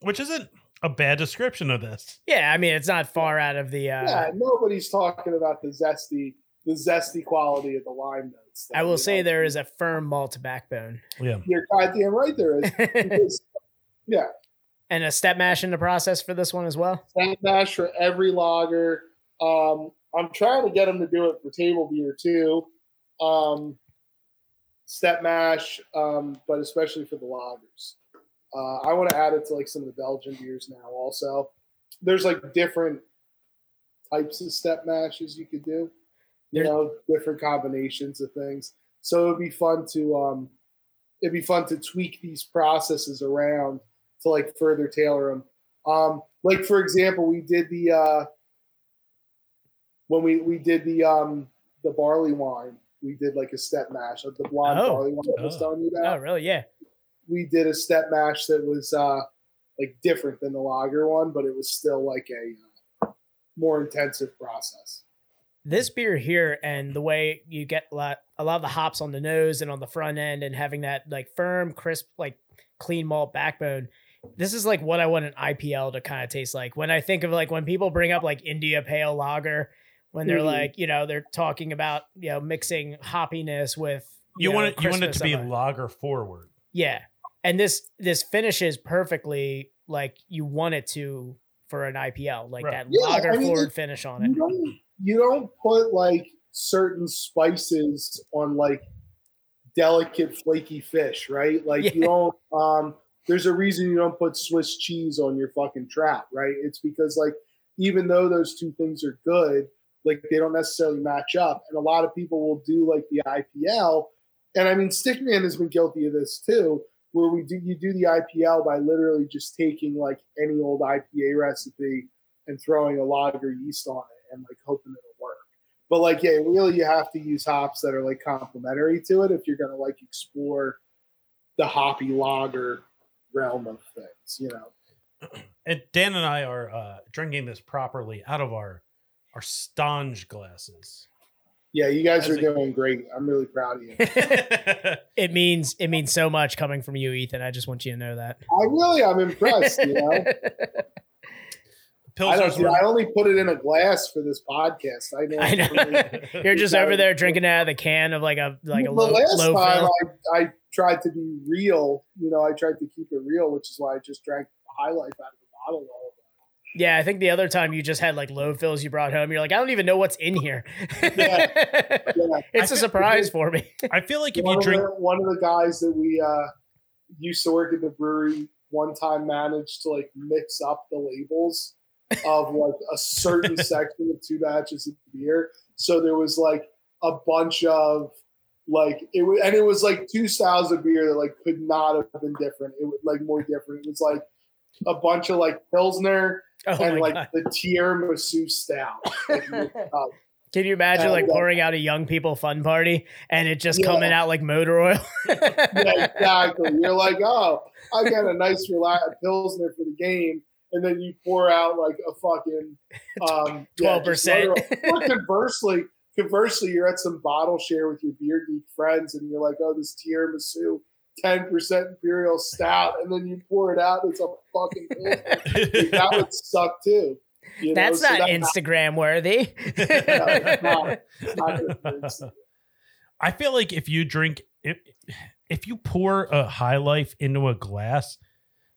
S2: which isn't a bad description of this.
S3: yeah, I mean it's not far out of the. Uh,
S4: yeah, nobody's talking about the zesty, the zesty quality of the lime notes.
S3: I will say there is a firm malt backbone
S2: Yeah,
S4: You're goddamn right there is. <laughs> Because, yeah,
S3: and a step mash in the process for this one as well.
S4: Step mash for every lager. Um, I'm trying to get them to do it for table beer too. Um, step mash, um, but especially for the lagers. Uh, I want to add it to like some of the Belgian beers now. Also, there's like different types of step mashes you could do. You know, different combinations of things. So it'd be fun to um, it'd be fun to tweak these processes around to like further tailor them. Um, like for example, we did the uh, when we we did the um the barley wine. We did like a step mash of the blonde
S3: Oh.
S4: barley wine I was
S2: Oh.
S4: telling you
S3: Oh, really? Yeah.
S4: We did a step mash that was uh like different than the lager one, but it was still like a uh, more intensive process.
S3: This beer here and the way you get a lot, a lot of the hops on the nose and on the front end and having that like firm crisp like clean malt backbone this is like what i want an ipl to kind of taste like when i think of like when people bring up like india pale lager when they're
S4: Mhm.
S3: like you know they're talking about you know mixing hoppiness with
S2: you,
S3: know,
S2: want it. You want it to be
S3: of
S2: lager forward.
S3: yeah and this this finishes perfectly like you want it to for an ipl like
S2: Right.
S3: that
S4: Yeah,
S3: lager
S4: I mean,
S3: forward finish on
S4: You
S3: it
S4: don't you don't put like certain spices on like delicate flaky fish, right? Like you don't um there's a reason you don't put Swiss cheese on your fucking trout, right? It's because like even though those two things are good, like they don't necessarily match up. And a lot of people will do like the IPL. And I mean Stickman has been guilty of this too, where we do you do the IPL by literally just taking like any old IPA recipe and throwing a lager yeast on it and like hoping it'll work. But like, yeah, really, you have to use hops that are like complementary to it if you're gonna like explore the hoppy lager realm of things. You know, <clears throat>
S2: And Dan and I are uh, drinking this properly out of our our Stange glasses.
S4: yeah, you guys
S2: As
S4: are
S2: a-
S4: doing great. I'm really proud of you. <laughs>
S3: It means it means so much coming from you, Ethan. I just want you to know that.
S4: I really, I'm impressed. You know, <laughs> I
S2: Pilsner's
S4: don't. I only put it in a glass for this podcast. I know. <laughs>
S3: I know. <laughs> You're just over there drinking out of the can of like a like a
S4: the
S3: low,
S4: last
S3: low
S4: time. I, I tried to be real, you know, I tried to keep it real, which is why I just drank High Life out of the bottle all
S3: Yeah, I think the other time you just had like low fills you brought home. You're like, I don't even know what's in here.
S4: Yeah. <laughs> Yeah.
S3: it's
S2: I
S3: a
S2: feel-
S3: surprise for me.
S2: I feel like if
S4: one
S2: you drink,
S4: the, one of the guys that we uh, used to work at the brewery one time managed to like mix up the labels of like a certain <laughs> section of two batches of beer. So there was like a bunch of like it was, and it was like two styles of beer that like could not have been different. It was like more different. It was like a bunch of like pilsner
S3: Oh
S4: and like
S3: god!
S4: the tiramisu stout. Like. <laughs>
S3: Can you imagine
S4: Uh,
S3: like
S4: yeah.
S3: pouring out a young people fun party and it just
S4: Yeah.
S3: coming out like motor oil? <laughs>
S4: yeah, exactly. You're like, oh, I got a nice relax pilsner for the game, and then you pour out like a fucking <laughs> um, yeah,
S3: 12%.
S4: literal- Or conversely, conversely, you're at some bottle share with your beer geek friends, and you're like, oh, this tiramisu. 10% imperial stout, and then you pour it out. It's a fucking <laughs> pilsner. that would suck too. You know,
S3: That's
S4: so
S3: not
S4: that-
S3: Instagram worthy. <laughs>
S4: it's not- not good for Instagram.
S2: I feel like if you drink, if, if you pour a High Life into a glass,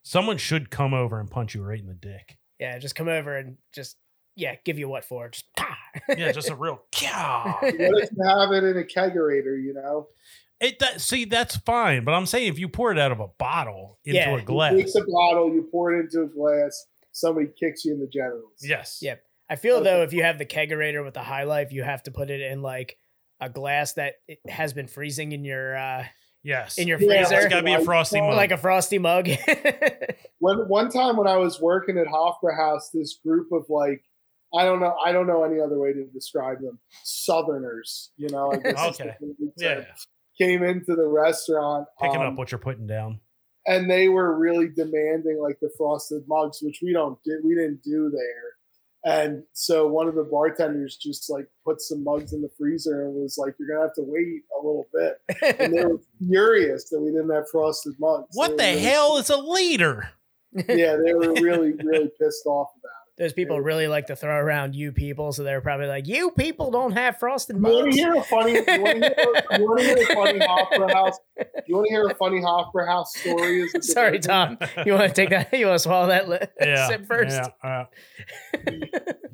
S2: someone should come over and punch you right in the dick.
S3: yeah, just come over and just yeah, give you what for? Just <laughs>
S2: Yeah, just a real yeah.
S4: What if have it in a kegerator? You know,
S2: It that, see that's fine, but I'm saying if you pour it out of a bottle into
S3: Yeah,
S2: a
S4: You
S2: glass,
S4: take the bottle, you pour it into a glass, somebody kicks you in the genitals.
S2: Yes.
S3: Yep. I feel
S4: Okay.
S3: though if you have the kegerator with the high life, you have to put it in like a glass that it has been freezing in your uh
S2: Yes.
S3: in your
S4: Yeah,
S3: freezer,
S2: It's got to be a frosty mug.
S3: like a frosty mug. <laughs>
S4: When one time when I was working at Hofbrauhaus, this group of like I don't know I don't know any other way to describe them. Southerners, you know. I guess
S2: Okay.
S4: favorite
S2: yeah.
S4: Came into the restaurant,
S2: Picking
S4: um,
S2: up what you're putting down.
S4: and they were really demanding like the frosted mugs, which we don't do. We didn't do there. And so one of the bartenders just like put some mugs in the freezer and was like, "You're gonna have to wait a little bit." And they were <laughs> furious that we didn't have frosted mugs.
S2: What the
S4: really-
S2: hell is a leader?
S4: Yeah, they were really, <laughs> really pissed off about
S3: Those people really like to throw around you people, so they're probably like, "You people don't have frosted
S4: it. You want to hear a funny? You want to hear, <laughs> you wanna hear a funny Hofbrauhaus? You want to hear a funny Hofbrauhaus story?
S3: Sorry. Tom. You want to take that? You want to swallow that li-
S2: Yeah. <laughs>
S3: sip first?
S2: Yeah. uh,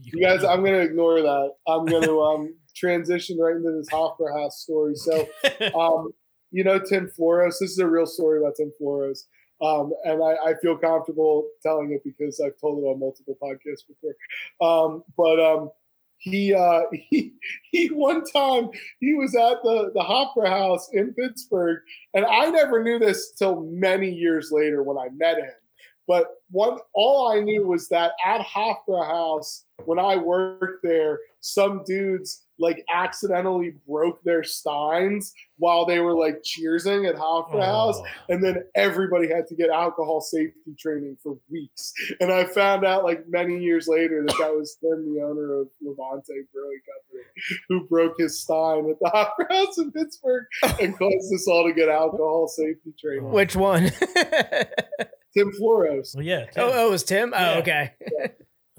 S4: You guys, I'm gonna ignore that. I'm gonna um transition right into this Hofbrauhaus story. So. <laughs> um, you know Tim Floros. This is a real story about Tim Floros, um, and I, I feel comfortable telling it because I've told it on multiple podcasts before. Um, but um, he, uh, <laughs> he he one time he was at the the Hofbrauhaus in Pittsburgh, and I never knew this till many years later when I met him. But one, all I knew was that at Hofbrauhaus, when I worked there, some dudes like accidentally broke their steins while they were like cheersing at Hofbra oh. House,
S2: Oh.
S4: and then everybody had to get alcohol safety training for weeks. And I found out like many years later that that was Tim, the owner of Levante Brewing Company, who broke his stein at the Hofbrauhaus in Pittsburgh and caused us all to get alcohol safety training.
S3: Which one? <laughs>
S4: Tim Floros.
S2: Well, yeah.
S3: oh, oh, it was Tim.
S2: Oh, yeah.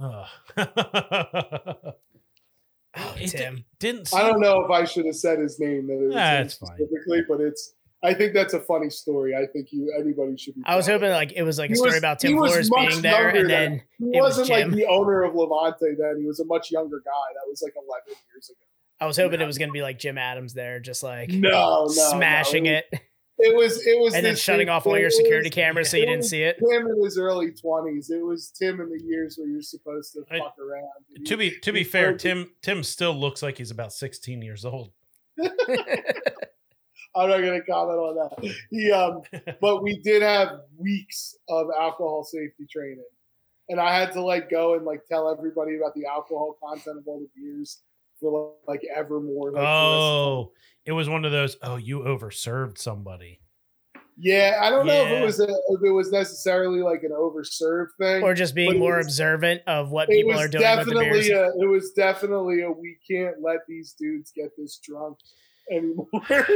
S3: Oh, okay.
S2: Oh. <laughs>
S3: Oh,
S2: It
S3: Tim.
S2: didn't.
S4: I don't know if I should have said his name. That it was
S2: Nah,
S4: him
S2: it's fine.
S4: specifically, but it's. I think that's a funny story. I think you anybody should be.
S3: I was hoping like it was like a story
S4: was-
S3: about Tim
S4: was Floros
S3: being there, and
S4: then.
S3: then
S4: he
S3: it was
S4: wasn't like the owner of Levante then. He was a much younger guy. That was like 11 years ago.
S3: I was hoping it was gonna be like Jim Adams there, just like
S4: No, no,
S3: smashing
S4: no.
S3: it,
S4: It was it was
S3: and then shutting off all your security
S4: was-
S3: cameras so you didn't see it.
S4: Tim in his early 20s. It was Tim in the years where you're supposed to
S2: I-
S4: fuck around.
S2: To be to be fair,
S4: broke-
S2: Tim Tim still looks like he's about 16 years old. <laughs> <laughs>
S4: I'm not going to comment on that. He, um, <laughs> but we did have weeks of alcohol safety training, and I had to like go and like tell everybody about the alcohol content of all the beers for like Evermore. Like, the rest of the
S2: Oh, it was one of those. Oh, you overserved somebody.
S4: Yeah, I don't know if it was a, if it was necessarily like an overserved thing,
S3: or just
S4: But
S3: being more
S4: was-
S3: observant of what
S4: it
S3: people
S4: was
S3: are doing with the beers.
S4: definitely a, it was definitely a we can't let these dudes get this drunk anymore. <laughs>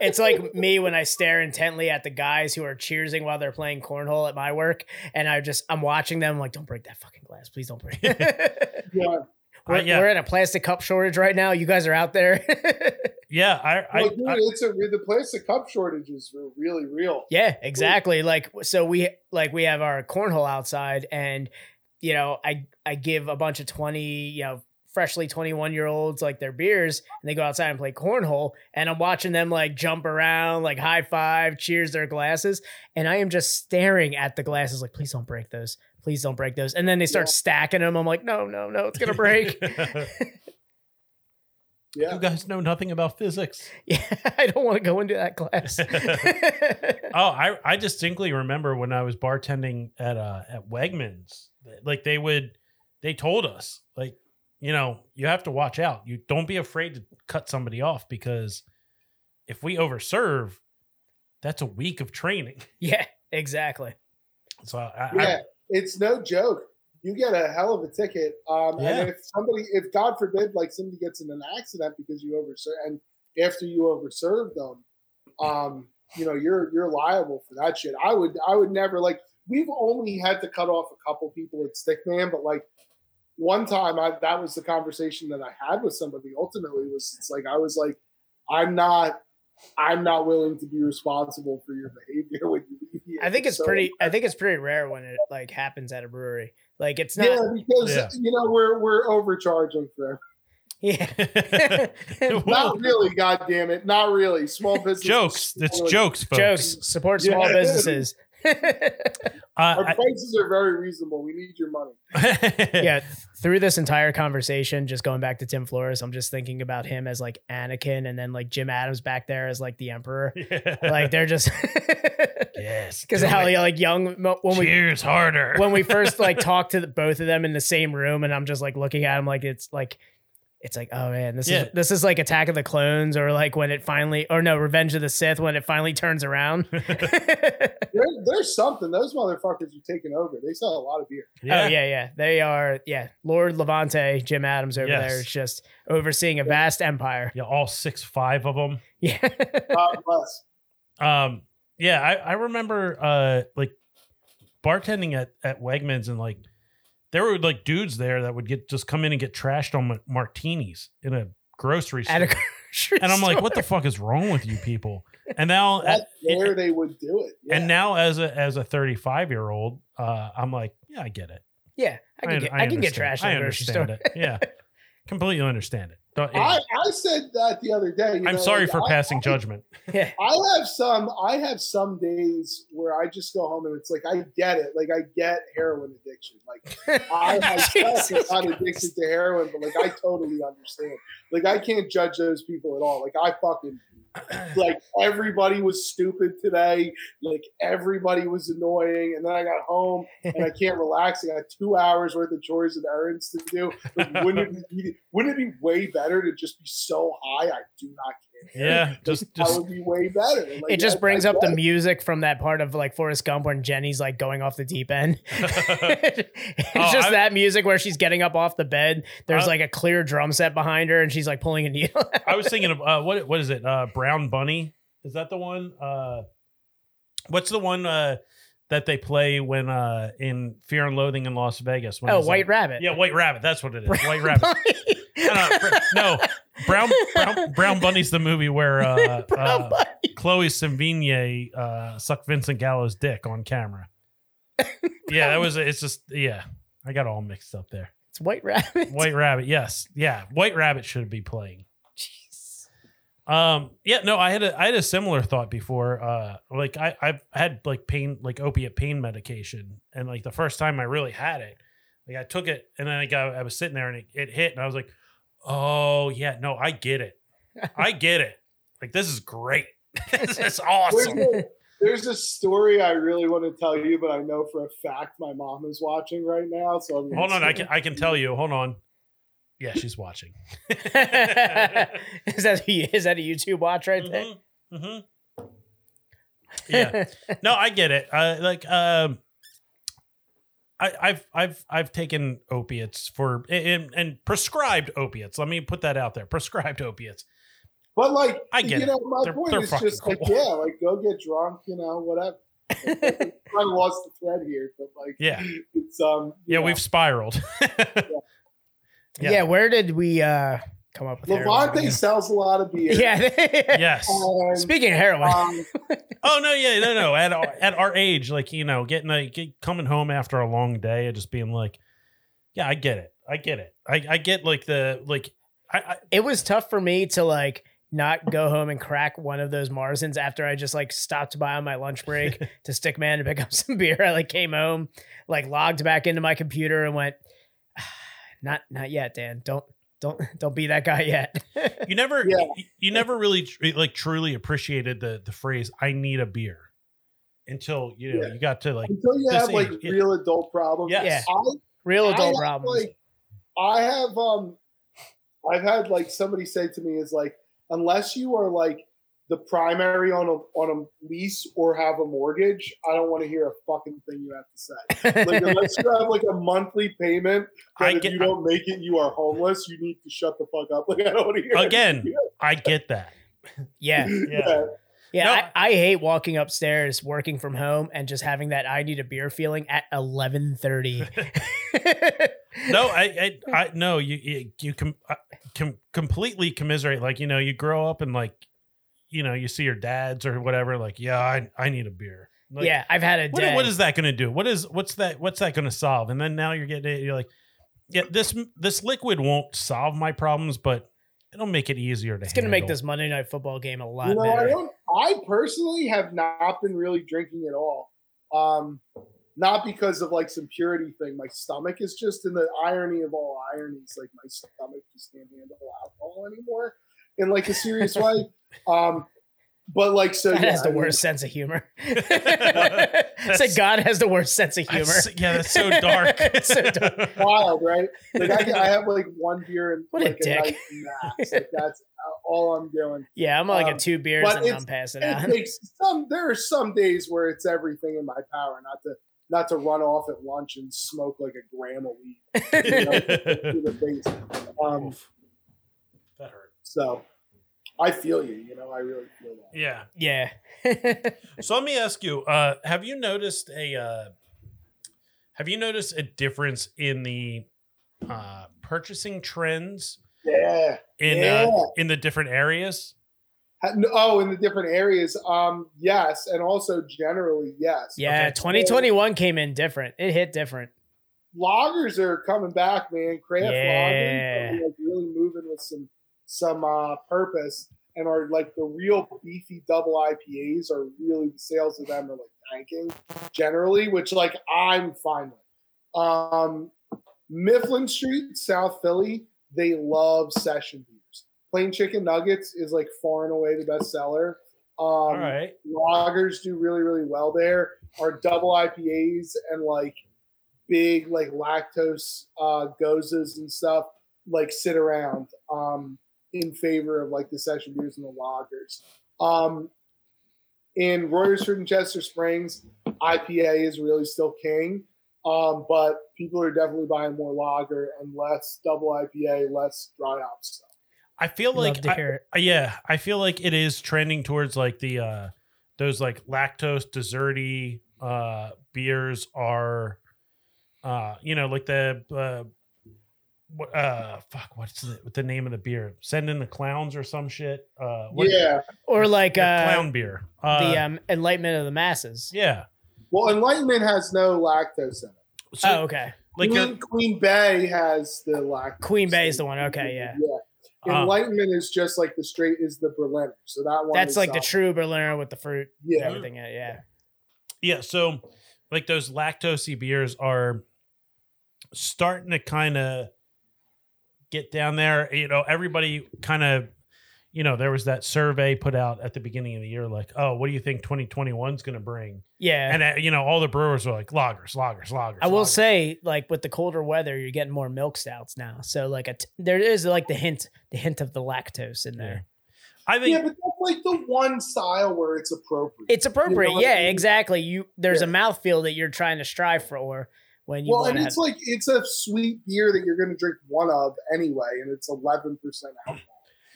S3: It's like <laughs> me when I stare intently at the guys who are cheersing while they're playing cornhole at my work, and I just I'm watching them like, don't break that fucking glass, please don't break. It. <laughs>
S4: yeah,
S3: we're,
S2: Uh, yeah.
S3: we're in a plastic cup shortage right now. You guys are out there. <laughs>
S2: Yeah, I, I,
S4: Well, dude,
S2: I
S4: it's a the plastic cup shortages are really real.
S3: Yeah, exactly. Like so we like we have our cornhole outside and you know, I I give a bunch of 20, you know, freshly 21 year olds like their beers and they go outside and play cornhole and I'm watching them like jump around, like high five, cheers their glasses and I am just staring at the glasses like please don't break those. Please don't break those. And then they start
S4: Yeah.
S3: stacking them. I'm like, "No, no, no, it's going to break." <laughs>
S4: Yeah,
S2: you guys know nothing about physics. <laughs>
S3: yeah, I don't want to go into that class. <laughs>
S2: Oh, I I distinctly remember when I was bartending at uh at Wegmans, like they would they told us like you know you have to watch out. You don't be afraid to cut somebody off because if we overserve, that's a week of training.
S3: yeah, exactly.
S2: So I,
S4: yeah, it's no joke. You get a hell of a ticket, um,
S2: Yeah.
S4: and if somebody, if God forbid, like somebody gets in an accident because you overserve, and after you overserve them, um, you know you're you're liable for that shit. I would I would never like. We've only had to cut off a couple people at Stickman, but like one time, I that was the conversation that I had with somebody. Ultimately, was it's like I was like, I'm not. I'm not willing to be responsible for your behavior when you leave here.
S3: I think it's
S4: So-
S3: pretty. I think it's pretty rare when it like happens at a brewery. Like it's not.
S4: yeah, because
S2: Yeah.
S4: you know we're we're overcharging for
S3: Yeah. <laughs> <laughs>
S4: Not really, god damn it, not really. Small business <laughs>
S2: jokes. It's jokes, folks.
S3: Jokes. Support small
S4: Yeah.
S3: businesses.
S4: Our
S2: Uh,
S4: prices are very reasonable. We need your money. <laughs>
S3: Yeah, through this entire conversation, just going back to Tim Floros, I'm just thinking about him as like Anakin, and then like Jim Adams back there as like the Emperor. <laughs> Like they're just <laughs>
S2: yes,
S3: because
S2: do
S3: how
S2: it.
S3: you like young mo- when we
S2: cheers harder
S3: when we first like talked to the, both of them in the same room, and I'm just like looking at them like it's like it's like oh man, this
S2: Yeah.
S3: is this is like Attack of the Clones or like when it finally or no Revenge of the Sith when it finally turns around. <laughs>
S4: There, <laughs> there's something. Those motherfuckers are taking over. They sell a lot of beer.
S3: Oh yeah, yeah. They are yeah. Lord Levante, Jim Adams over
S2: Yes.
S3: there is just overseeing a vast empire.
S2: yeah, all six five of them.
S3: Yeah. <laughs>
S4: God bless.
S2: Um, yeah, I, I remember uh like bartending at at Wegmans and like there were like dudes there that would get just come in and get trashed on ma- martinis in a grocery store.
S3: At a grocery
S2: and I'm like, what the fuck is wrong with you people? <laughs> And now
S4: That's
S2: at-
S4: where they would do it. Yeah.
S2: and now as a as a 35 year old, uh, I'm like, yeah, I get it.
S3: Yeah, I can get I, can get trashed at
S2: I
S3: a grocery store.
S2: understand it. Yeah, <laughs> completely understand it. Don't,
S4: I, I said that the other day. you
S2: I'm
S4: know,
S2: sorry
S4: like,
S2: for
S4: I-
S2: passing
S4: I-
S2: judgment. <laughs>
S4: I have some. I have some days where I just go home and it's like I get it. Like I get heroin addiction. Like <laughs> I myself am not addicted to heroin, but like I totally understand. Like I can't judge those people at all. Like I fucking <clears throat> like everybody was stupid today. Like everybody was annoying, and then I got home and I can't relax. I got two hours worth of chores and errands to do. Like, wouldn't it be wouldn't it be way better to just be so high? I do not.
S2: Yeah, <laughs> just
S4: that would be way better. Like,
S3: It just
S4: I-
S3: brings
S4: I
S3: up the music from that part of like Forrest Gump when Jenny's like going off the deep end. <laughs> <laughs> it's
S2: Oh,
S3: just
S2: I-
S3: that music where she's getting up off the bed. There's
S2: I-
S3: like a clear drum set behind her and she's like pulling a needle.
S2: I was thinking of uh, what what is it? Uh, Brown Bunny is that the one? Uh, what's the one uh, that they play when uh, in Fear and Loathing in Las Vegas? When
S3: oh, White
S2: like-
S3: Rabbit.
S2: Yeah, White Rabbit. That's what it is.
S3: Brown
S2: White Rabbit.
S3: Bunny.
S2: No, no, Br- no, Brown, <laughs> Brown Brown Bunny's the movie where uh, uh, Chloe Sevigny uh, sucked Vincent Gallo's dick on camera. <laughs> Yeah, that was. It's just yeah. I got all mixed up there.
S3: It's White Rabbit.
S2: White Rabbit. Yes, yeah. White Rabbit should be playing.
S3: Jeez.
S2: Um, yeah, no, I had a I had a similar thought before. Uh, like I I've had like pain like opiate pain medication, and like the first time I really had it, like I took it, and then I got I was sitting there and it, it hit, and I was like, oh yeah, no, I get it, <laughs> I get it. Like this is great. <laughs> this <laughs> is
S4: There's
S2: awesome.
S4: a, there's a story I really want to tell you, but I know for a fact my mom is watching right now. So I'm
S2: Hold on, I can I can tell you. Hold on. Yeah, she's watching.
S3: is that a, is that a YouTube watch right there?
S2: Mm-hmm. Yeah. no, I get it. Uh, like, um, I, I've I've I've taken opiates for and, and prescribed opiates. Let me put that out there. Prescribed opiates.
S4: But like,
S2: I get
S4: you
S2: it.
S4: know, my
S2: They're-
S4: point
S2: they're
S4: is
S2: fucking
S4: just like, yeah, like go get drunk, you know, whatever. <laughs> I lost the thread here, but like,
S2: Yeah.
S4: it's um,
S2: Yeah,
S4: know.
S2: we've spiraled. <laughs>
S3: yeah.
S2: Yeah.
S3: where did we uh come up with heroin
S4: Levante
S3: again?
S4: sells a lot of beer.
S3: Yeah. <laughs>
S2: yes.
S4: And,
S3: Speaking of heroin,
S4: um, <laughs>
S2: Oh no, yeah, no, no. At our, at our age, like you know, getting a get, coming home after a long day and just being like, yeah, I get it. I get it. I, I get like the like. I, I
S3: it was tough for me to like not go home and crack one of those Marzens after I just like stopped by on my lunch break <laughs> to Stickman to pick up some beer. I like came home, like logged back into my computer and went, "Ah, <sighs> not not yet, Dan. Don't don't <laughs> don't be that guy yet.
S2: you never <laughs>
S4: Yeah.
S2: you, you never really tr- like truly appreciated the the phrase "I need a beer" until you know
S4: Yeah.
S2: you got to like
S4: until you
S2: This
S4: have like
S2: age, yeah.
S4: real adult problems.
S2: Yes.
S3: Yeah.
S4: I,
S3: Real
S4: I
S3: adult
S4: have,
S3: problems.
S4: Like, I have um, I've had like somebody say to me is like, unless you are like the primary on a on a lease or have a mortgage, I don't want to hear a fucking thing you have to say. Like unless you have like a monthly payment, that
S2: I
S4: if
S2: get
S4: you don't make it, you are homeless. You need to shut the fuck up. <laughs> Like I don't want to hear
S2: again. I get that. <laughs>
S3: yeah.
S2: Yeah.
S3: Yeah,
S2: No.
S3: I, I hate walking upstairs, working from home, and just having that I need a beer feeling at eleven thirty. <laughs>
S2: No, I, I, I no, you, you, you com, uh, com, completely commiserate. Like you know, you grow up and like, you know, you see your dads or whatever. Like, yeah, I, I need a beer. Like,
S3: yeah, I've had a
S2: What,
S3: day.
S2: what is that going to do? What is what's that? What's that going to solve? And then now you're getting it. You're like, yeah, this this liquid won't solve my problems, but it'll make it easier to.
S3: it's gonna make this Monday night football game a lot
S4: You know, I don't. I personally have not been really drinking at all. Um, not because of like some purity thing. My stomach is just in the irony of all ironies. Like my stomach just can't handle alcohol anymore in like a serious <laughs> way. Um, but like so,
S3: God
S4: yeah,
S3: has the
S4: I mean,
S3: worst sense of humor. <laughs> <laughs> Say God has the worst sense of humor.
S2: That's- yeah, that's so <laughs> dark.
S3: It's so dark.
S4: wild, right? Like I, I have like one beer and
S3: What a
S4: like
S3: dick.
S4: night max. Like that's all I'm doing.
S3: Yeah, I'm like
S4: Um,
S3: a two beers and
S4: it's-
S3: I'm passing
S4: It
S3: out.
S4: takes some. There are some days where it's everything in my power not to not to run off at lunch and smoke like a gram of weed you know, to the face. Um,
S2: Oof. that hurt.
S4: so I feel you. You know, I really feel that.
S2: Yeah.
S3: yeah. <laughs>
S2: So let me ask you: uh, Have you noticed a uh, Have you noticed a difference in the uh, purchasing trends
S4: Yeah.
S2: in
S4: Yeah.
S2: uh, in the different areas?
S4: Oh, in the different areas. Um, yes, and also generally, yes.
S3: yeah,
S2: Okay.
S3: 2021 came in different. It hit different.
S4: Lagers are coming back, man. Craft
S3: Yeah.
S4: lagers like really moving with some some uh, purpose, and are like the real beefy double IPAs are really the sales of them are like tanking generally, which like I'm fine with. Um, Mifflin Street, South Philly, they love session beers. Plain chicken nuggets is like far and away the best seller. Um,
S2: All right.
S4: lagers do really really well there our double ipas and like big like lactose uh gozas and stuff like sit around um in favor of like the session beers and the lagers um in royersford and chester springs ipa is really still king um but people are definitely buying more lager and less double ipa less dry hop stuff
S2: I feel
S3: Love
S2: like
S3: to
S2: I-
S3: hear it.
S2: Yeah, I feel like it is trending towards like the uh those like lactose desserty uh beers are uh you know like the uh what uh fuck what's the, the name of the beer send in the clowns or some shit uh what,
S4: yeah
S3: Or like
S2: the
S3: uh,
S2: clown beer uh
S3: the um, enlightenment of the masses.
S2: yeah
S4: well enlightenment has no lactose in it
S2: so
S3: oh, okay.
S2: like
S4: Queen,
S2: your
S4: Queen Bay has the lactose.
S3: Queen Bay is the one. Okay, yeah.
S4: Yeah.
S2: uh,
S4: Enlightenment is just like the straight is the Berliner. So that one
S3: That's
S4: is,
S3: like the
S4: uh,
S3: true Berliner with the fruit and
S4: Yeah.
S3: everything. in it, Yeah.
S2: yeah so like those lactosey beers are starting to kind of get down there you know everybody kind of you know there was that survey put out at the beginning of the year like oh what do you think 2021 is going to bring
S3: Yeah.
S2: and uh, you know all the brewers were like lagers lagers lagers
S3: I will
S2: lagers."
S3: say, like with the colder weather, you're getting more milk stouts now. So like a t- there is like the hint, the hint of the lactose in there.
S2: i think
S4: Yeah, but that's like the one style where it's appropriate.
S3: It's appropriate.
S4: what I
S3: yeah,
S4: mean?
S3: exactly. You there's
S4: Yeah.
S3: a mouthfeel that you're trying to strive for when you
S4: well, and
S3: to
S4: it's like it's a sweet beer that you're going to drink one of anyway, and it's 11% alcohol.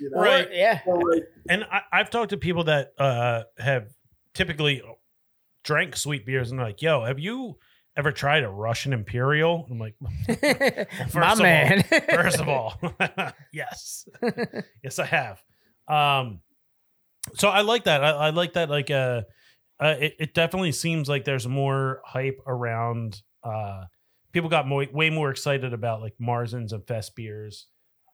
S4: You know?
S2: Right.
S3: yeah.
S4: So, like,
S2: and I, i've talked to people that uh have typically drank sweet beers and they're like yo have you ever tried a russian imperial i'm like <laughs> <laughs>
S3: My <laughs>
S2: First of all-
S3: man.
S2: First of all, yes, yes, I have. Um, so I like that. I, I like that. Like, uh, uh, it, it definitely seems like there's more hype around. Uh, people got more, way more excited about like Marzens and Fest beers.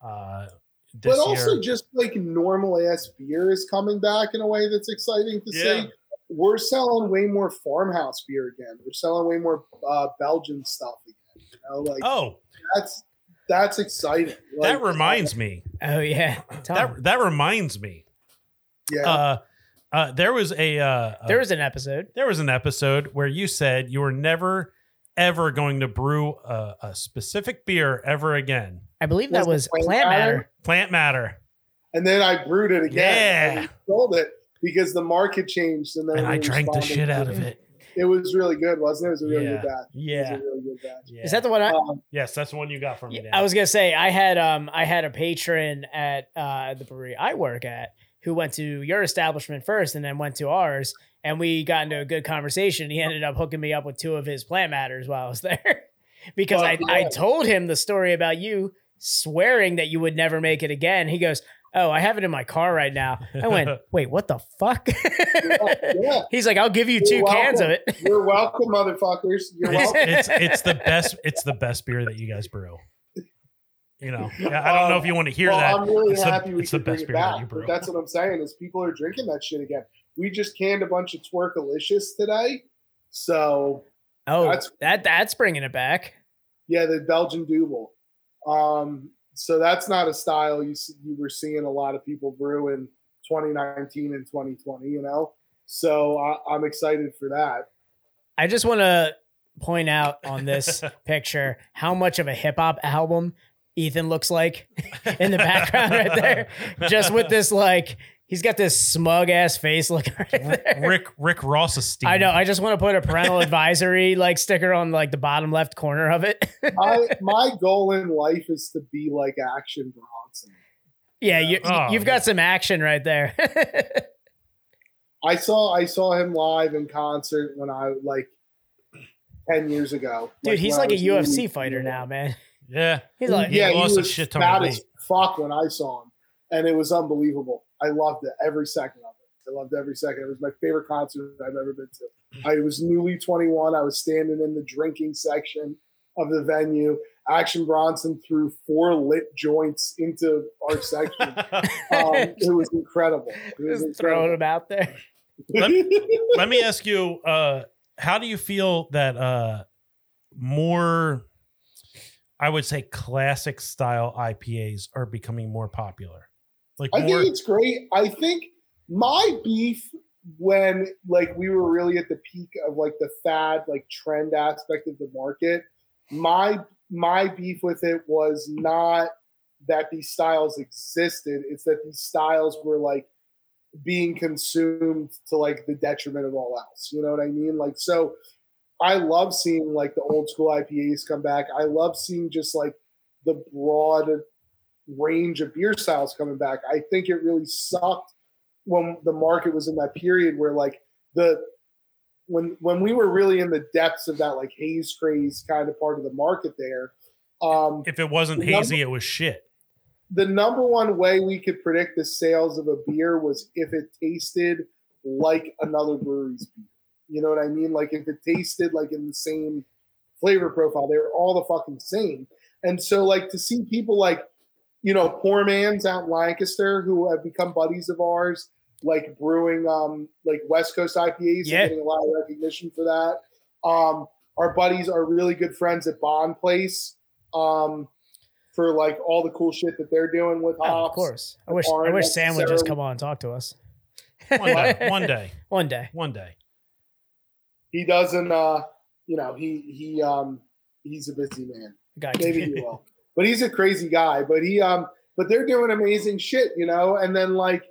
S2: Uh, this
S4: but also
S2: year.
S4: just like normal ass beer is coming back in a way that's exciting to
S2: Yeah.
S4: see. We're selling way more farmhouse beer again. We're selling way more uh, Belgian stuff again. You know, like
S2: oh,
S4: that's that's exciting.
S2: that reminds me.
S3: oh yeah. Tom,
S2: That that reminds me.
S4: Yeah,
S2: Uh, uh, there was a uh, a-
S3: there was an episode.
S2: there was an episode where you said you were never ever going to brew a, a specific beer ever again.
S3: I believe that
S4: Was
S3: was plant
S4: Plant
S3: matter.
S4: Matter?
S2: Plant matter.
S4: and then I brewed it again.
S2: Yeah.
S4: and sold it because the market changed, and then
S2: And I drank the shit out of it.
S4: It was really good, wasn't it? It was a really
S2: Yeah.
S4: good batch. It
S2: Yeah.
S4: was a really good batch.
S2: yeah.
S3: Is that the one? I,
S4: Um,
S2: yes, that's the one you got from me. Dan.
S3: I was gonna say I had um I had a patron at uh the brewery I work at who went to your establishment first and then went to ours and we got into a good conversation. He ended up hooking me up with two of his plant matters while I was <laughs> there because I,
S4: Fuck
S3: I told him the story about you swearing that you would never make it again. He goes, "Oh, I have it in my car right now." I went, <laughs> "Wait, what the fuck?" <laughs>
S4: yeah.
S3: He's like, "I'll give you 2
S4: You're
S3: cans of
S4: welcome.
S3: it."
S4: You're welcome, motherfuckers. You're
S2: it's,
S4: welcome.
S2: it's it's the best. It's the best beer that you guys brew. You know, I don't know if you want to hear
S4: well,
S2: that.
S4: I'm really
S2: It's the-
S4: happy we
S2: it's the best
S4: it
S2: beer that you brew.
S4: That's what I'm saying is people are drinking that shit again. We just canned a bunch of Twerkalicious today, so
S3: Oh,
S4: That's-
S3: that that's bringing it back.
S4: Yeah, the Belgian Double. Um, so that's not a style you you were seeing a lot of people brew in 2019 and 2020. You know, so I, I'm excited for that.
S3: I just want to point out on this <laughs> picture how much of a hip hop album Ethan looks like in the background right there. <laughs> Just with this like he's got this smug ass face <laughs> looking right there.
S2: Rick Rick Ross
S3: I know. I just want to put a parental advisory like sticker on like the bottom left corner of it. <laughs>
S4: my my goal in life is to be like Action Bronson.
S3: yeah, you,
S2: Oh,
S3: you've got some action right there. <laughs>
S4: I saw I saw him live in concert when I like ten years ago.
S3: Dude, he's like a UFC
S4: really-
S3: fighter now, man.
S2: yeah.
S3: He's like,
S2: He
S4: yeah,
S2: lost
S4: he
S2: a
S4: was
S2: shit ton of
S4: fat as fuck when I saw him, and it was unbelievable. I loved it every second of it. I loved every second. It was my favorite concert I've ever been to. I was newly 21. I was standing in the drinking section of the venue. Action Bronson threw four lit joints into our section. <laughs> Um, it was incredible. It was
S3: just throwing them out there.
S2: Let, <laughs> let me ask you, uh, how do you feel that uh, more, I would say, classic style IPAs are becoming more popular? Like
S4: I
S2: more,
S4: think it's great. I think my beef when like we were really at the peak of like the fad like trend aspect of the market, my my beef with it was not that these styles existed, it's that these styles were like being consumed to like the detriment of all else. You know what I mean? Like so I love seeing like the old school IPAs come back. I love seeing just like the broad range of beer styles coming back. I think it really sucked when the market was in that period where like the when when we were really in the depths of that like haze craze kind of part of the market there. Um,
S2: if it wasn't
S4: the number-
S2: hazy, it was shit.
S4: the number one way we could predict the sales of a beer was if it tasted like another brewery's beer. You know what I mean? Like if it tasted like in the same flavor profile, they were all the fucking same. And so like to see people like, you know, poor man's out in Lancaster who have become buddies of ours, like brewing um like West Coast IPAs
S3: Yeah.
S4: and getting a lot of recognition for that. Um our buddies are really good friends at Bond Place. Um for like all the cool shit that they're doing with hops.
S3: Oh, of course. I wish I wish Sam would just come on and talk to us.
S2: One day, <laughs> one day,
S3: One day.
S2: one day.
S4: He doesn't uh you know, he he um he's a busy man.
S3: Guy.
S4: Maybe he will. <laughs> But he's a crazy guy. But he um but they're doing amazing shit, you know, and then like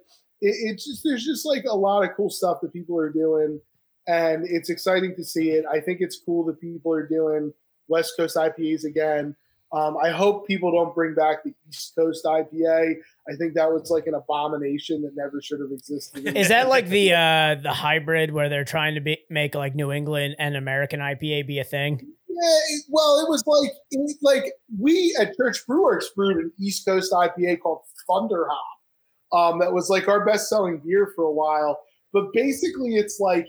S4: it, it's just there's just like a lot of cool stuff that people are doing and it's exciting to see it. I think it's cool that people are doing West Coast IPAs again. Um, I hope people don't bring back the East Coast IPA. I think that was like an abomination that never should have existed.
S3: Is that like the uh the hybrid where they're trying to be, make like New England and American IPA be a thing?
S4: Yeah, well, it was like it like we at Church Brew Works brewed an East Coast IPA called Thunder Hop. Um, that was like our best selling beer for a while. But basically, it's like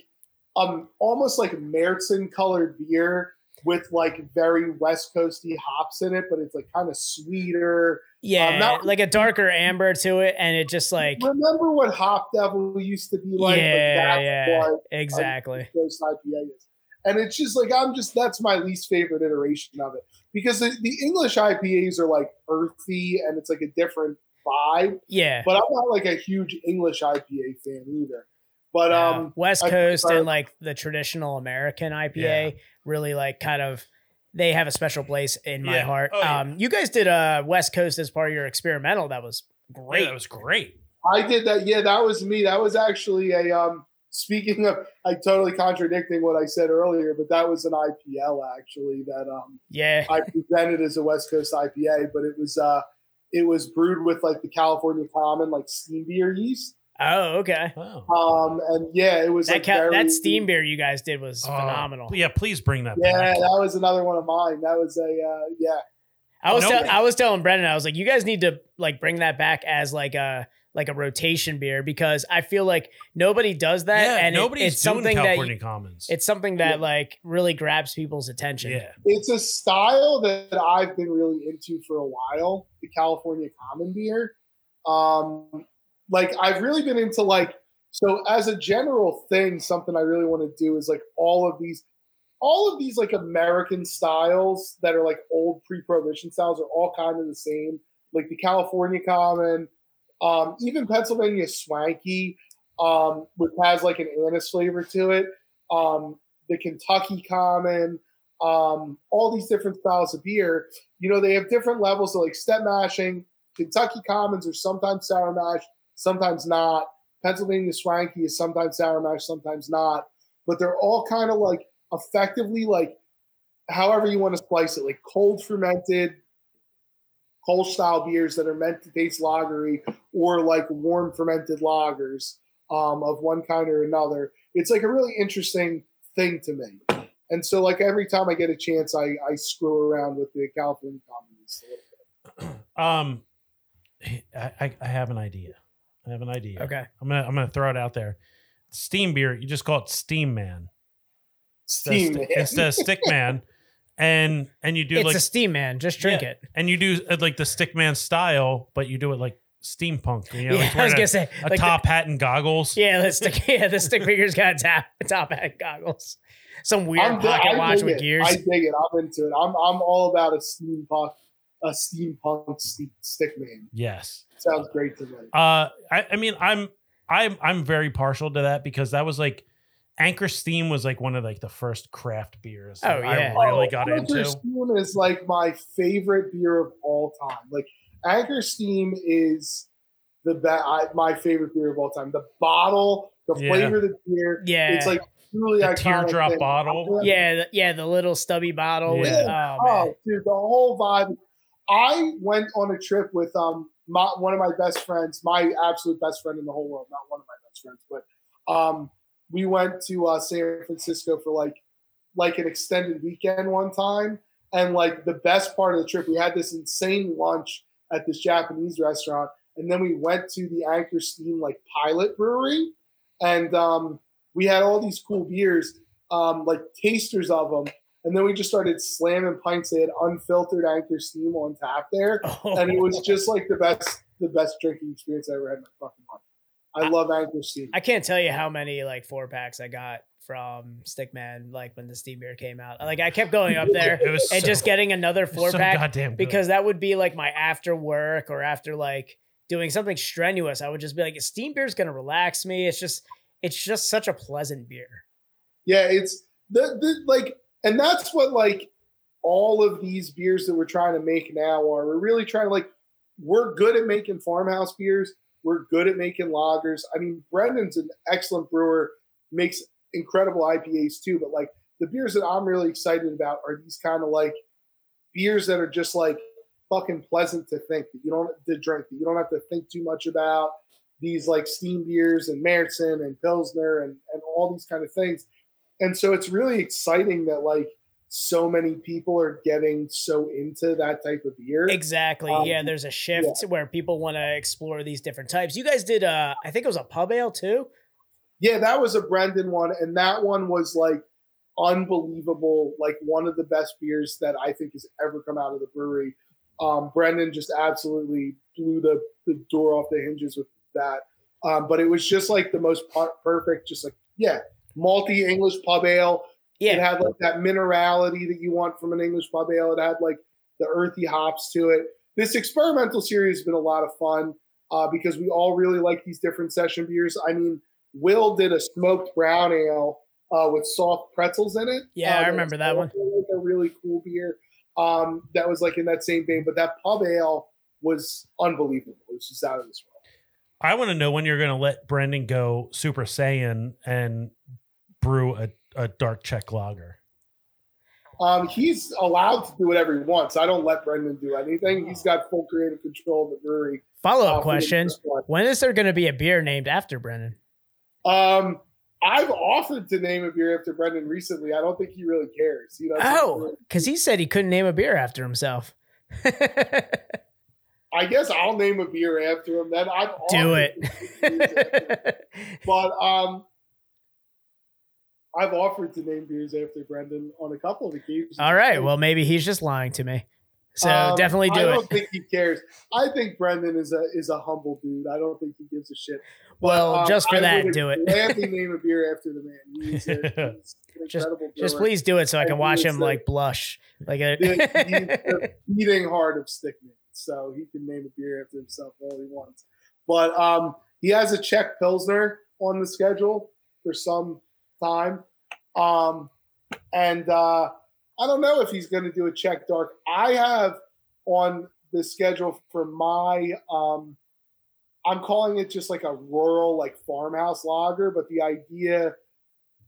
S4: um almost like a Märzen colored beer with like very West Coasty hops in it, but it's like kind of sweeter.
S3: Yeah,
S4: not-
S3: like a darker amber to it, and it just like
S4: Remember what Hop Devil used to be like?
S3: Yeah, yeah,
S4: what
S3: exactly.
S4: Coast IPA is. And it's just like I'm just that's my least favorite iteration of it because the, the English IPAs are like earthy and it's like a different vibe.
S3: Yeah,
S4: But I'm not like a huge English IPA fan either. But
S3: yeah.
S4: um,
S3: West
S4: I
S3: Coast and like the traditional American IPA really like kind of they have a special place in my
S2: Yeah.
S3: heart.
S2: Oh, yeah.
S3: Um, you guys did uh West Coast as part of your experimental. That was
S2: Great.
S3: great.
S2: that was great.
S4: I did that. Yeah, that was me. That was actually a um. Speaking of, I totally contradicting what I said earlier, but that was an IPL actually that um
S3: yeah,
S4: I presented as a West Coast IPA, but it was uh it was brewed with like the California Common like steam beer yeast.
S3: oh okay.
S2: Oh.
S4: Um and yeah, it was
S3: That
S4: like
S3: ca-
S4: very-
S3: that steam beer you guys did was
S2: Oh,
S3: phenomenal.
S2: Yeah, please bring that
S4: Yeah,
S2: back.
S4: that was another one of mine. That was a uh, yeah.
S3: I was
S2: No
S3: tell- I was telling Brendan, I was like, you guys need to like bring that back as like a like a rotation beer because I feel like nobody does that,
S2: yeah,
S3: and it-
S2: nobody's
S3: it's
S2: doing
S3: something that
S2: California
S3: you-
S2: Commons.
S3: it's something that
S4: Yeah.
S3: like really grabs people's attention.
S2: yeah.
S4: It's a style that I've been really into for a while, the California Common beer. Um like I've really been into like so as a general thing, something I really want to do is like all of these all of these like American styles that are like old pre-prohibition styles are all kind of the same. Like the California Common, um, even Pennsylvania Swanky, um, which has like an anise flavor to it. Um, the Kentucky Common, um, all these different styles of beer. You know, they have different levels of like step mashing. Kentucky Commons are sometimes sour mash, sometimes not. Pennsylvania Swanky is sometimes sour mash, sometimes not. But they're all kind of like effectively like however you want to slice it, like cold fermented, cold style beers that are meant to taste lagery, or like warm fermented lagers um, of one kind or another. It's like a really interesting thing to me. And so, like every time I get a chance, I, I screw around with the California comedies. <clears throat>
S2: Um, I, I, I have an idea. I have an idea.
S3: Okay.
S2: I'm gonna I'm gonna throw it out there. Steam beer. You just call it Steam Man
S4: Steam
S2: instead, instead of Stick Man, <laughs> and and you do
S3: it's
S2: like
S3: a steam man. Just drink
S2: Yeah.
S3: it.
S2: and you do uh, like the Stick Man style, but you do it like steampunk. You know,
S3: yeah,
S2: like
S3: I was gonna
S2: a,
S3: say
S2: a
S3: like the-
S2: top hat and goggles.
S3: yeah, the stick. <laughs> Yeah, the stick figure's got top top hat goggles. Some weird
S4: I'm-
S3: pocket
S4: I
S3: watch with
S4: it.
S3: gears.
S4: I dig it. I'm into it. I'm I'm all about a steampunk, a steampunk st- stick man.
S2: Yes.
S4: Sounds great to me.
S2: Uh, I, I mean, I'm I'm I'm very partial to that because that was like Anchor Steam was like one of like the first craft beers.
S3: Oh, yeah.
S2: I really
S4: Oh,
S2: got
S4: Anchor
S2: into.
S4: Steam is like my favorite beer of all time. Like Anchor Steam is the best. My favorite beer of all time. The bottle, the
S2: Yeah.
S4: flavor of the beer.
S3: Yeah.
S4: it's like truly
S2: The
S4: iconic
S2: teardrop
S4: thing.
S2: bottle.
S3: yeah, the, yeah, the little stubby bottle. With,
S2: Yeah.
S3: oh man.
S4: Oh, dude, the whole vibe. I went on a trip with um my, one of my best friends, my absolute best friend in the whole world, not one of my best friends, but um we went to uh, San Francisco for like like an extended weekend one time, and like the best part of the trip, we had this insane lunch at this Japanese restaurant, and then we went to the Anchor Steam like pilot brewery, and um we had all these cool beers, um like tasters of them, and then we just started slamming pints. They had unfiltered Anchor Steam on tap there, <laughs> and it was just like the best, the best drinking experience I ever had in my fucking life. I love Anchor Steam.
S3: I can't tell you how many like four packs I got from Stickman like when the steam beer came out. Like I kept going up there <laughs> and
S2: so-
S3: just getting another four
S2: so
S3: pack
S2: goddamn
S3: because that would be like my after work or after like doing something strenuous. I would just be like, steam beer is gonna relax me. It's just it's just such a pleasant beer.
S4: Yeah, it's the, the like, and that's what like all of these beers that we're trying to make now are. We're really trying to like, we're good at making farmhouse beers. We're good at making lagers. I mean, Brendan's an excellent brewer, makes incredible IPAs too. But like the beers that I'm really excited about are these kind of like beers that are just like fucking pleasant to think that you don't to drink that you don't have to think too much about these like steam beers and Märzen and Pilsner and, and all these kind of things. And so it's really exciting that like so many people are getting so into that type of beer.
S3: Exactly.
S4: Um,
S3: yeah, there's a shift where people want to explore these different types. You guys did uh I think it was a pub ale too.
S4: Yeah, that was a Brendan one, and that one was like unbelievable, like one of the best beers that I think has ever come out of the brewery. Um, Brendan just absolutely blew the, the door off the hinges with that. Um, but it was just like the most per- perfect, just like yeah, malty English pub ale. It had like that minerality that you want from an English pub ale. It had like the earthy hops to it. This experimental series has been a lot of fun uh, because we all really like these different session beers. I mean, Will did a smoked brown ale uh, with soft pretzels in it.
S3: Yeah,
S4: Uh,
S3: I remember that one.
S4: was A really cool beer um, that was like in that same vein, but that pub ale was unbelievable. It was just out of this world.
S2: I want to know when you're going to let Brendan go Super Saiyan and brew a, a dark Czech lager.
S4: Um, he's allowed to do whatever he wants. I don't let Brendan do anything. He's got full creative control of the brewery.
S3: Follow
S4: uh,
S3: up
S4: the
S3: question. When is there gonna be a beer named after Brendan?
S4: Um, I've offered to name a beer after Brendan recently. I don't think he really cares. He
S3: Oh, because he said he couldn't name a beer after himself. <laughs>
S4: I guess I'll name a beer after him. Then I've
S3: Do
S4: offered to name beers after him.
S3: it. <laughs>
S4: but um, I've offered to name beers after Brendan on a couple of occasions.
S3: All right. Well, maybe he's just lying to me. So
S4: Um,
S3: definitely do it.
S4: I
S3: do
S4: don't
S3: it.
S4: think he cares. I think Brendan is a is a humble dude. I don't think he gives a shit.
S3: Well,
S4: Um,
S3: just for
S4: I
S3: that, do it.
S4: Gladly name a beer after the man. <laughs> He's, a, he's
S3: Just- Just please do it so I can
S4: do
S3: watch him
S4: so-
S3: like blush. Like a,
S4: the <laughs> beating heart of Stickman, so he can name a beer after himself all he wants. But um, he has a Czech Pilsner on the schedule for some time, um, and uh, I don't know if he's going to do a Czech Dark. I have on the schedule for my. Um, I'm calling it just like a rural, like farmhouse lager, but the idea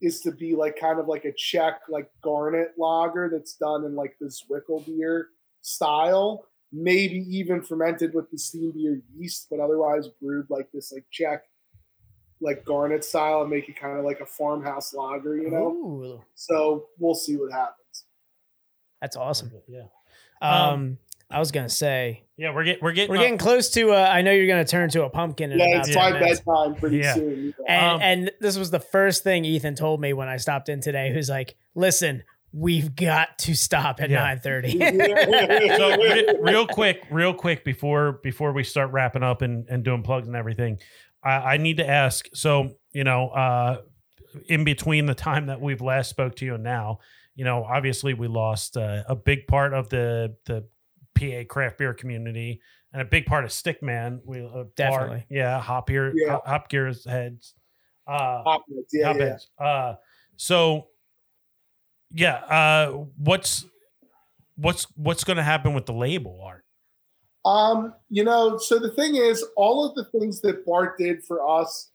S4: is to be like kind of like a Czech, like garnet lager that's done in like the Zwickel beer style, maybe even fermented with the steam beer yeast, but otherwise brewed like this like Czech, like garnet style and make it kind of like a farmhouse lager, you know?
S3: Ooh,
S4: So we'll see what happens.
S3: that's awesome.
S2: Yeah.
S3: Um, I was gonna say
S2: Yeah, we're getting we're getting
S3: we're getting close to. Uh, I know you're gonna turn to a pumpkin. In
S4: Yeah,
S3: about
S4: it's
S3: 10
S4: my
S3: minutes.
S4: bedtime pretty
S2: Yeah.
S4: soon. you know.
S3: And,
S2: Um,
S3: and this was the first thing Ethan told me when I stopped in today. Who's like, "Listen, we've got to stop at
S2: Yeah.
S3: nine 30. <laughs>
S2: so real quick, real quick before before we start wrapping up and, and doing plugs and everything, I, I need to ask. So you know, uh, in between the time that we've last spoke to you and now, you know, obviously we lost uh, a big part of the the PA craft beer community and a big part of Stickman. We uh,
S3: Definitely.
S2: Bart, yeah, Hop here,
S4: Yeah.
S2: Hop, Hop Gear's heads. Uh,
S4: Hop nuts, yeah,
S2: Hop
S4: yeah.
S2: heads. Uh, so yeah, uh, what's what's what's going to happen with the label art?
S4: Um, you know, so the thing is, all of the things that Bart did for us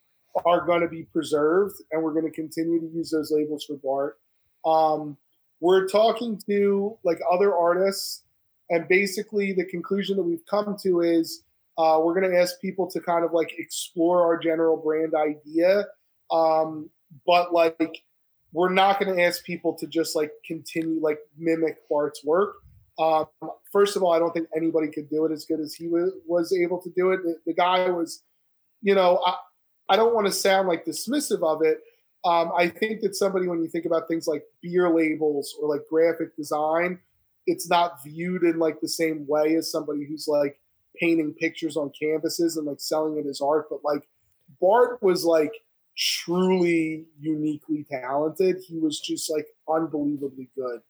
S4: are going to be preserved, and we're going to continue to use those labels for Bart. Um, we're talking to like other artists, and basically the conclusion that we've come to is uh, we're going to ask people to kind of like explore our general brand idea, um, but like we're not going to ask people to just like continue like mimic Bart's work. Um, first of all, I don't think anybody could do it as good as he was, was able to do it. The, the guy was, you know, I, I don't want to sound like dismissive of it. Um, I think that somebody, when you think about things like beer labels or like graphic design, it's not viewed in like the same way as somebody who's like painting pictures on canvases and like selling it as art. But like Bart was like truly uniquely talented. He was just like unbelievably good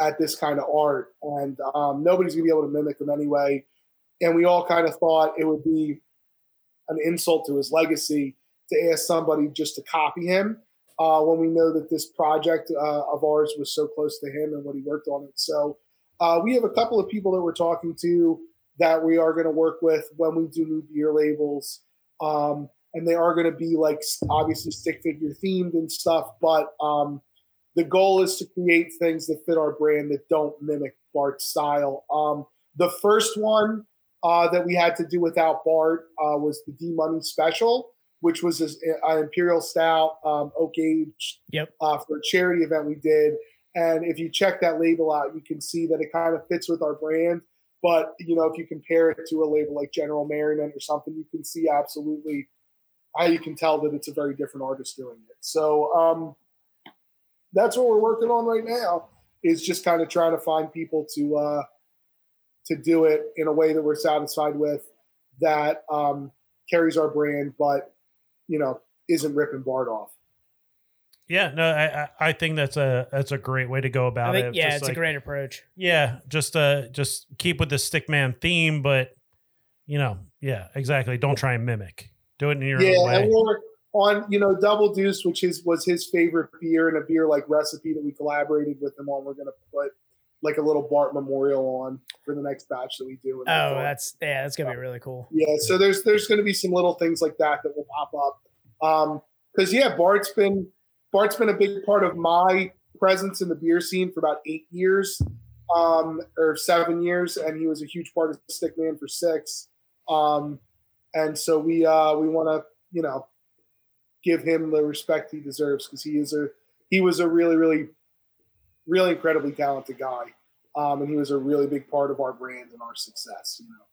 S4: at this kind of art, and um, nobody's gonna be able to mimic them anyway. And we all kind of thought it would be an insult to his legacy to ask somebody just to copy him uh, when we know that this project uh, of ours was so close to him and what he worked on it. So uh, we have a couple of people that we're talking to that we are going to work with when we do new beer labels. Um, and they are going to be like obviously stick figure themed and stuff, but um, the goal is to create things that fit our brand that don't mimic Bart's style. Um, the first one uh, that we had to do without Bart uh, was the D Money Special, which was an Imperial Stout um, oak aged
S3: Yep.
S4: uh, for a charity event we did. And if you check that label out, you can see that it kind of fits with our brand. But you know, if you compare it to a label like General Merriment or something, you can see absolutely how you can tell that it's a very different artist doing it. So um, that's what we're working on right now. Is just kind of trying to find people to uh, to do it in a way that we're satisfied with, that um, carries our brand, but you know isn't ripping Bart off.
S2: Yeah, no, I I- I think that's a that's a great way to go
S3: I
S2: about
S3: think,
S2: it.
S3: yeah,
S2: Just
S3: it's
S2: like-
S3: a great approach.
S2: Yeah, just uh just keep with the stickman theme, but you know, yeah, exactly. Don't try and mimic. Do it in your
S4: yeah,
S2: own way.
S4: and we're on you know Double Deuce, which is was his favorite beer and a beer like recipe that we collaborated with him on. We're gonna put like a little Bart memorial on for the next batch that we do.
S3: Oh, that's yeah, that's gonna be really cool.
S4: yeah. So there's there's going to be some little things like that that will pop up. Um, because yeah, Bart's been Bart's been a big part of my presence in the beer scene for about eight years, um, or seven years, and he was a huge part of Stickman for six. Um, and so we uh we want to you know give him the respect he deserves because he is a he was a really really really incredibly talented guy. Um, and he was a really big part of our brand and our success. You know.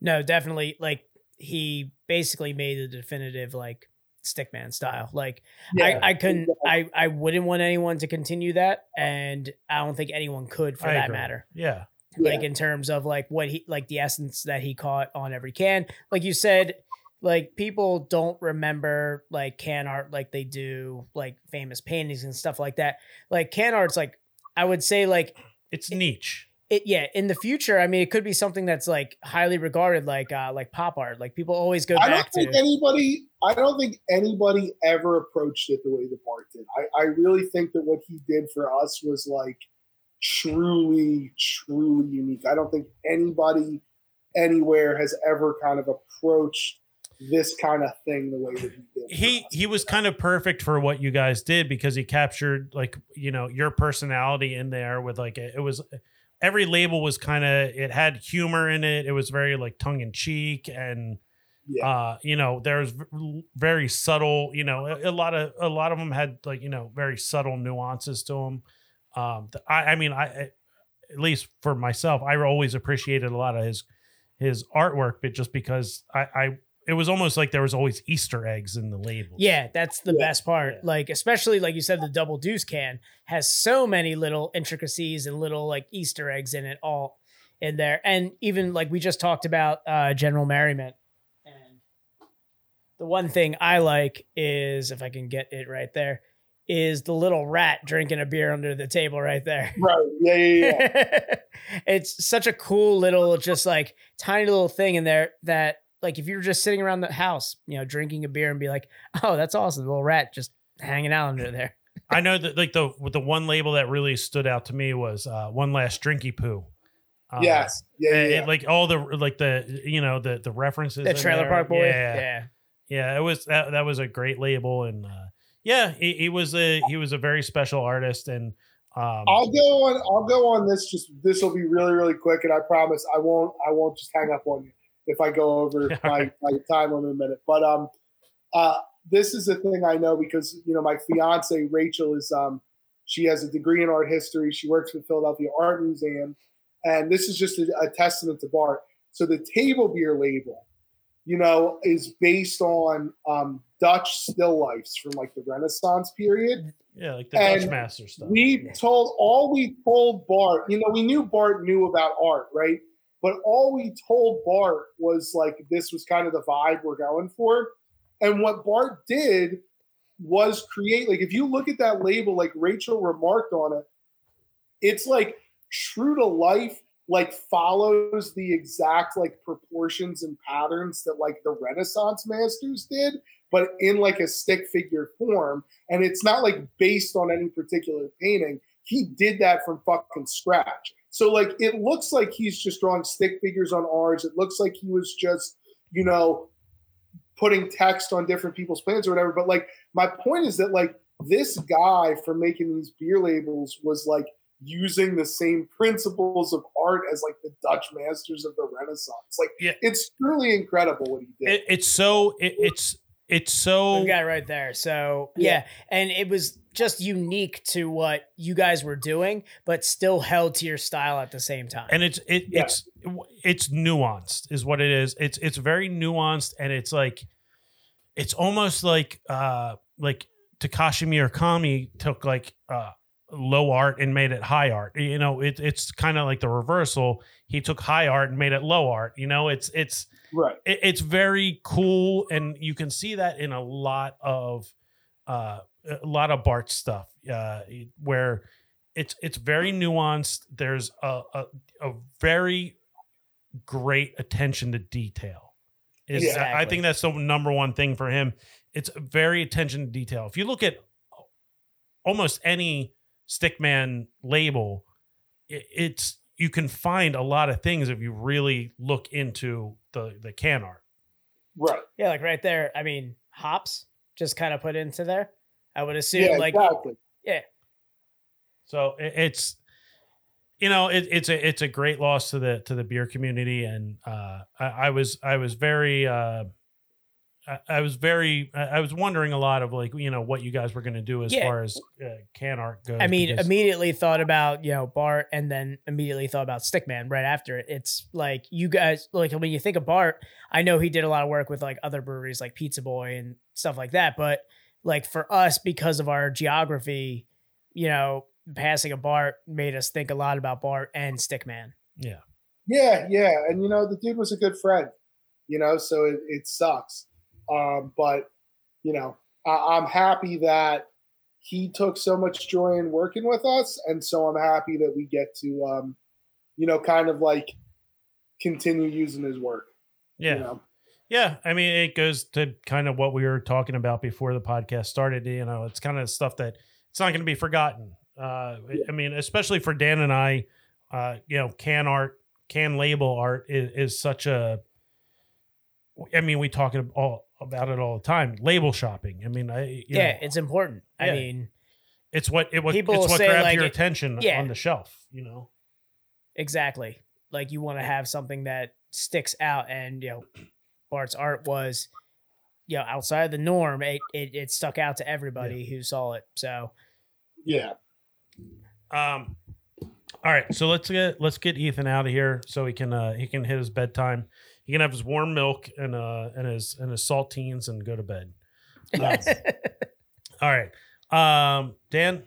S3: No, definitely. Like he basically made the definitive like Stickman style. Like
S4: Yeah,
S3: I, I couldn't
S4: exactly.
S3: I, I wouldn't want anyone to continue that and I don't think anyone could for
S2: I
S3: that
S2: agree.
S3: matter.
S2: Yeah.
S3: Like
S4: Yeah.
S3: in terms of like what he like the essence that he caught on every can. Like you said, like people don't remember like can art like they do like famous paintings and stuff like that. Like can art's like I would say like
S2: It's niche.
S3: it yeah in the future i mean it could be something that's like highly regarded like uh like pop art like people always go
S4: I don't
S3: back to
S4: think anybody. I don't think anybody ever approached it the way that Bart did. I, I really think that what he did for us was like truly, truly unique. I don't think anybody anywhere has ever kind of approached this kind of thing the way that he did.
S2: he he was kind of perfect for what you guys did because he captured like you know your personality in there with like it was every label was kind of it had humor in it it was very like tongue in cheek and
S4: Yeah.
S2: uh you know there's very subtle you know a, a lot of a lot of them had like you know very subtle nuances to them um i i mean i I- at least for myself i always appreciated a lot of his his artwork but just because i i it was almost like there was always easter eggs in the label.
S3: yeah that's the
S4: Yeah.
S3: best part
S2: Yeah.
S3: like especially like you said the double deuce can has so many little intricacies and little like easter eggs in it all in there and even like we just talked about uh general merriment and the one thing i like is if i can get it right there is the little rat drinking a beer under the table right there
S4: right. Yeah, yeah, yeah. <laughs>
S3: it's such a cool little, just like tiny little thing in there that, like, if you're just sitting around the house, you know, drinking a beer and be like, "Oh, that's awesome!" The little rat just hanging out under there.
S2: I know that like the with the one label that really stood out to me was uh, one last drinky poo. Uh,
S4: yes. Yeah, yeah,
S2: and
S4: yeah.
S2: it- like all the like the you know the the references.
S3: The Trailer
S2: there.
S3: Park Boy.
S2: Yeah,
S3: yeah.
S2: yeah. It was that that was a great label, and uh, yeah, he, he was a he was a very special artist, and um,
S4: I'll go on. I'll go on this. Just this will be really, really quick, and I promise I won't. I won't just hang up on you if I go over <laughs> my, my time limit in a minute. But um, uh, this is a thing I know because you know my fiance Rachel is um, she has a degree in art history. She works for the Philadelphia Art Museum, and this is just a, a testament to Bart. So the table beer label, you know, is based on um, Dutch still lifes from like the Renaissance period.
S2: yeah, like the
S4: and
S2: Dutch master stuff.
S4: We
S2: Yeah.
S4: told all we told Bart, you know, we knew Bart knew about art, right? But all we told Bart was like this was kind of the vibe we're going for. And what Bart did was create like if you look at that label, like Rachel remarked on it, it's like true to life, like follows the exact like proportions and patterns that like the Renaissance masters did, but in like a stick figure form and it's not like based on any particular painting. He did that from fucking scratch. So like it looks like he's just drawing stick figures on ours. It looks like he was just, you know, putting text on different people's plans or whatever. But like my point is that like this guy for making these beer labels was like using the same principles of art as like the Dutch masters of the Renaissance. Like
S2: Yeah.
S4: it's truly incredible what he did.
S2: It, it's so it, it's it's so
S3: We got it right there. So
S4: Yeah.
S3: yeah. and it was just unique to what you guys were doing, but still held to your style at the same time.
S2: and it's it
S4: Yeah.
S2: it's it's nuanced is what it is it's it's very nuanced and it's like it's almost like uh like takashi murakami took like uh low art and made it high art you know it, it's kind of like the reversal he took high art and made it low art you know it's it's
S4: right.
S2: it, it's very cool and you can see that in a lot of uh a lot of bart stuff uh where it's it's very nuanced. There's a a, a very great attention to detail. Is i think that's the number one thing for him. It's very attention to detail. If you look at almost any stickman label it's you can find a lot of things if you really look into the the can art
S4: Right.
S3: yeah, like right there. I mean, hops just kind of put into there. I would assume
S4: Yeah,
S3: like
S4: exactly.
S2: So it, it's you know it, it's a it's a great loss to the to the beer community, and uh, I, I was I was very uh, I, I was very I I was wondering a lot of like you know what you guys were going to do as
S3: Yeah.
S2: far as uh, can art goes.
S3: I mean,
S2: because-
S3: immediately thought about you know Bart, and then immediately thought about Stickman right after it. It's like you guys like when you think of Bart, I know he did a lot of work with like other breweries like Pizza Boy and stuff like that. But like for us, because of our geography, you know, passing a Bart made us think a lot about Bart and Stickman.
S2: Yeah.
S4: Yeah, yeah, and you know the dude was a good friend, you know, so it, it sucks. Um, but you know, I, I'm happy that he took so much joy in working with us, and so I'm happy that we get to, um, you know, kind of like continue using his work.
S2: Yeah.
S4: You know?
S2: Yeah, I mean, it goes to kind of what we were talking about before the podcast started. You know, it's kind of stuff that it's not going to be forgotten. Uh, I mean, especially for Dan and I, uh, you know, can art, can label art is, is such a. I mean, we talk all about it all the time. Label shopping. I mean, I you
S3: yeah,
S2: know,
S3: it's important. I
S2: Yeah.
S3: mean,
S2: it's what it what
S3: People
S2: it's what
S3: say,
S2: grabs
S3: like,
S2: your
S3: it-
S2: attention
S3: yeah.
S2: on the shelf. You know.
S3: exactly. Like you want to have something that sticks out, and you know, Bart's art was, you know, outside of the norm. It it, it stuck out to everybody who saw it. So
S4: Yeah,
S2: Um. All right, so let's get let's get Ethan out of here so he can uh he can hit his bedtime. He can have his warm milk and uh and his and his saltines and go to bed. Um, <laughs> all right, um, Dan,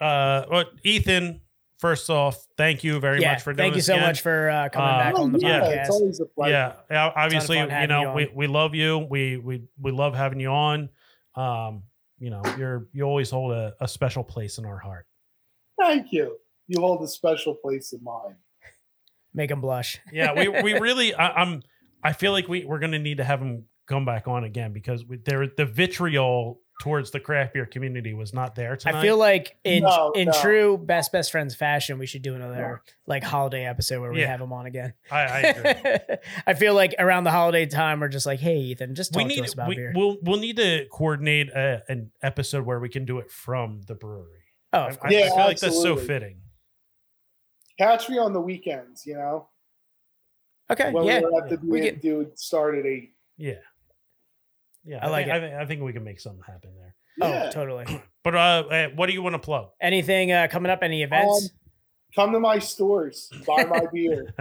S2: uh, well, Ethan. First off, thank you very
S3: yeah,
S2: much for doing
S3: thank you so
S2: again.
S3: much for uh, coming
S2: Uh,
S3: back on the
S2: yeah,
S4: it's
S3: podcast.
S4: always a pleasure.
S2: Yeah, yeah, obviously, you know,
S3: you
S2: we, we love you. We we we love having you on. Um, you know, you're you always hold a, a special place in our heart.
S4: Thank you. You hold a special place in mine.
S3: Make him blush.
S2: Yeah, we we <laughs> really I, I'm I feel like we we're gonna need to have him come back on again because we, there the vitriol towards the craft beer community was not there tonight.
S3: I feel like in
S4: No,
S3: in
S4: no.
S3: true best best friends fashion, we should do another like holiday episode where we
S2: Yeah.
S3: have him on again.
S2: I, I agree. <laughs>
S3: I feel like around the holiday time, we're just like, hey, Ethan, just talk
S2: we
S3: to
S2: need
S3: us about
S2: we,
S3: beer.
S2: we'll we'll need to coordinate a, an episode where we can do it from the brewery.
S3: oh,
S2: I,
S3: of
S2: I-
S3: course.
S2: I
S4: Yeah,
S2: feel like that's so
S4: absolutely.
S2: fitting.
S4: Catch me on the weekends, you know,
S3: okay,
S4: when
S3: yeah,
S4: we're at the
S3: we
S4: we
S3: can-
S4: dude start at eight.
S2: Yeah. Yeah,
S3: I
S2: I,
S3: like
S2: think,
S3: it.
S2: I, think, I think we can make something happen there.
S4: Yeah.
S3: Oh, totally. <clears throat>
S2: But uh, uh, what do you want to plug?
S3: Anything uh, coming up? Any events?
S4: Um, Come to my stores, buy my <laughs> beer.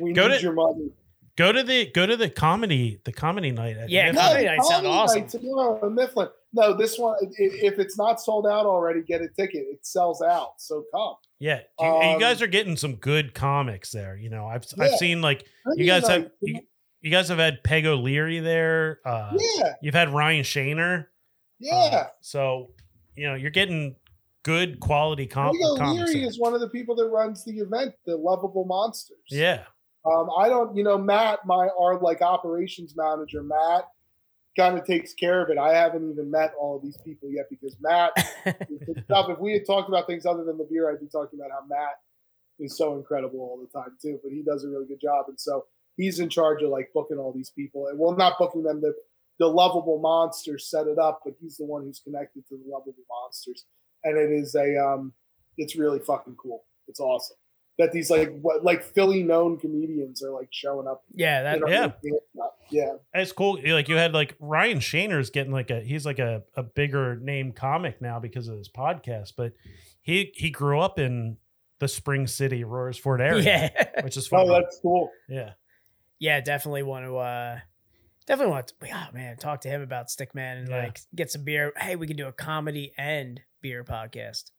S4: We
S2: Go
S4: need
S2: to-
S4: your money.
S2: go to the go to the comedy the comedy night. At
S3: Yeah,
S2: Mifflin.
S3: comedy night sound
S4: comedy
S3: awesome.
S4: night tomorrow in Mifflin. No, this one, i- if it's not sold out already, get a ticket. It sells out, so come.
S2: Yeah, you, you
S4: Um,
S2: guys are getting some good comics there. You know, I've I've seen like
S4: I
S2: you
S4: mean,
S2: guys
S4: like,
S2: have you, you guys have had Peg O'Leary there. Uh,
S4: yeah,
S2: You've had Ryan Shaner.
S4: yeah.
S2: Uh, so you know you're getting good quality com-
S4: Leo
S2: comics.
S4: Leary
S2: there.
S4: is one of the people that runs the event, the Lovable Monsters.
S2: Yeah,
S4: Um, I don't, you know, Matt, my our like operations manager, Matt, kind of takes care of it. I haven't even met all of these people yet because Matt, <laughs> if, stuff, if we had talked about things other than the beer, I'd be talking about how Matt is so incredible all the time too. But he does a really good job, and so he's in charge of like booking all these people. And well, not booking them. The the lovable monsters set it up, but he's the one who's connected to the lovable monsters, and it is a um, it's really fucking cool. It's awesome that these like what like Philly known comedians are like showing up.
S3: yeah, that
S4: you know,
S2: Yeah.
S4: yeah,
S2: it's cool. Like you had like Ryan Shaner's getting like a he's like a, a bigger name comic now because of his podcast, but he he grew up in the Spring City Royersford <laughs> area,
S3: yeah,
S2: which is fun.
S4: Oh, that's cool.
S2: yeah,
S3: yeah. Definitely want to. uh Definitely want to. Oh man, talk to him about Stickman and
S2: Yeah.
S3: like get some beer. Hey, we can do a comedy and beer podcast.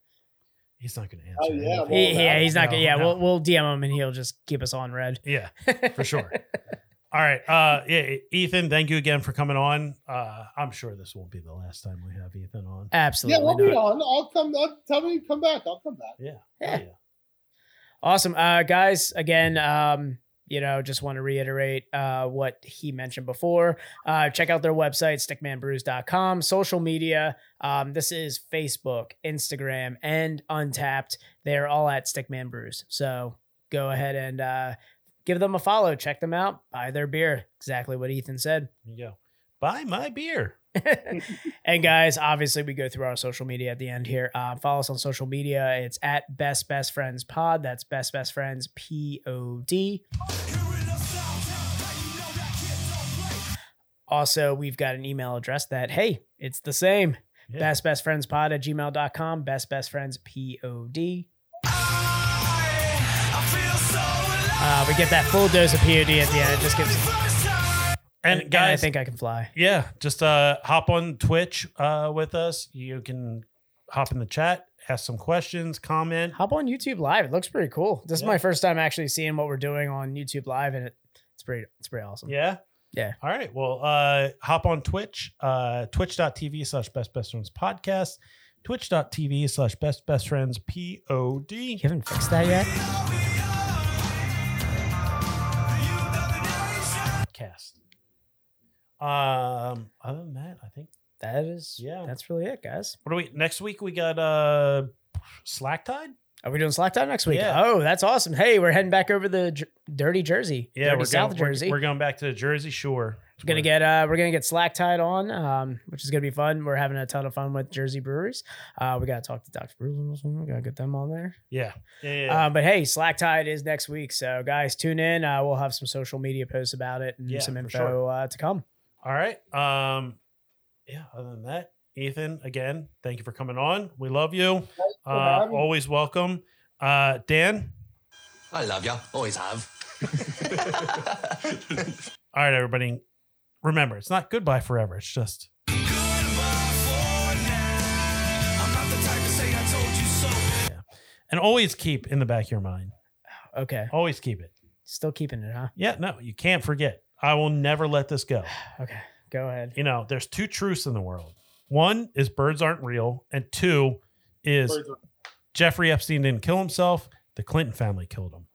S2: He's not going to answer.
S4: Oh, yeah, well,
S3: He- yeah, he's not.
S2: no,
S3: gonna yeah,
S2: no.
S3: we'll we'll DM him and he'll just keep us on red
S2: yeah, for sure. <laughs> All right, uh, yeah, Ethan, thank you again for coming on. Uh, I'm sure this won't be the last time we have Ethan on.
S3: Absolutely.
S4: Yeah, we'll be on. I'll come. I'll, tell me, come back. I'll come back.
S2: Yeah,
S3: Yeah.
S2: Yeah.
S3: Awesome. Uh, guys, again, um, you know, just want to reiterate uh, what he mentioned before. Uh, check out their website, stickmanbrews.com, social media. Um, this is Facebook, Instagram, and Untappd. They're all at Stickman Brews. So go ahead and uh, give them a follow. Check them out. Buy their beer. Exactly what Ethan said.
S2: There you go. Buy my beer.
S3: And guys, obviously, we go through our social media at the end here. Uh, follow us on social media. It's at Best Best Friends Pod. That's Best Best Friends P O D. Also, we've got an email address that, hey, it's the same.
S2: Yeah.
S3: Best Best Friends Pod at gmail.com. Best Best Friends P O D. Uh, we get that full dose of POD at the end. It just gives
S2: And,
S3: and
S2: guys,
S3: I think I can fly.
S2: yeah, just uh, hop on Twitch uh, with us. You can hop in the chat, ask some questions, comment.
S3: Hop on YouTube Live. It looks pretty cool. This is my first time actually seeing what we're doing on YouTube Live, and it, it's pretty it's pretty awesome.
S2: Yeah.
S3: Yeah.
S2: All right. Well, uh, hop on Twitch, uh, twitch.tv slash best best friends podcast, twitch.tv slash best best friends pod.
S3: You haven't fixed that yet?
S2: Cast. Um, other than that, I think
S3: That is
S2: Yeah.
S3: That's really it, guys.
S2: what do we next week? We got uh Slack Tide.
S3: Are we doing Slack Tide next week?
S2: Yeah.
S3: Oh, that's awesome. Hey, we're heading back over the Jer- Dirty Jersey.
S2: Yeah,
S3: Dirty
S2: we're
S3: South
S2: going, we're-
S3: Jersey.
S2: We're, going back to the Jersey Shore.
S3: We're gonna get uh we're gonna get slack tied on, um, which is gonna be fun. We're having a ton of fun with Jersey breweries. Uh, we gotta talk to Dr. Brewers. We gotta get them on there.
S2: yeah, yeah, yeah.
S3: Um, but hey, slack tide is next week, so guys, tune in. Uh, we'll have some social media posts about it and
S2: Yeah,
S3: some info
S2: sure.
S3: uh, to come.
S2: All right. Um, yeah. Other than that, Ethan, again, thank you for coming on. We love you. Uh, always welcome. Uh, Dan.
S5: I love you. Always have. <laughs>
S2: All right, everybody. Remember, it's not goodbye forever. It's just Yeah. And always keep in the back of your mind.
S3: Okay,
S2: Always keep it.
S3: still keeping it, huh?
S2: Yeah, no, you can't forget. I will never let this go. <sighs>
S3: Okay, go ahead.
S2: You know, there's two truths in the world. One is birds aren't real, and two is
S4: are-
S2: Jeffrey Epstein didn't kill himself. The Clinton family killed him.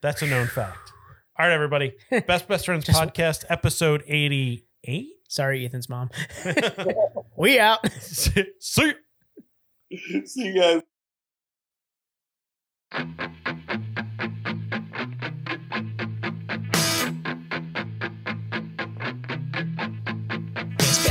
S2: That's a known <sighs> fact. All right, everybody. <laughs> Best Best Friends
S3: Just-
S2: Podcast, episode 88.
S3: Sorry, Ethan's mom. <laughs> <laughs> we out.
S2: See you.
S4: See you guys.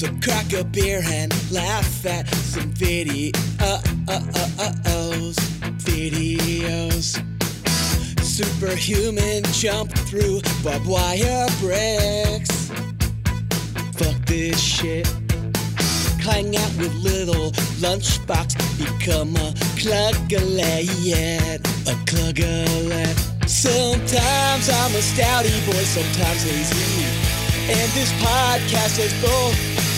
S6: So crack a beer and laugh at some videos. Videos. Superhuman jump through barbed wire bricks. Fuck this shit. Clang out with little lunchbox. Become a cluggalet. A cluggalet. Sometimes I'm a stouty boy, sometimes lazy. And this podcast is both,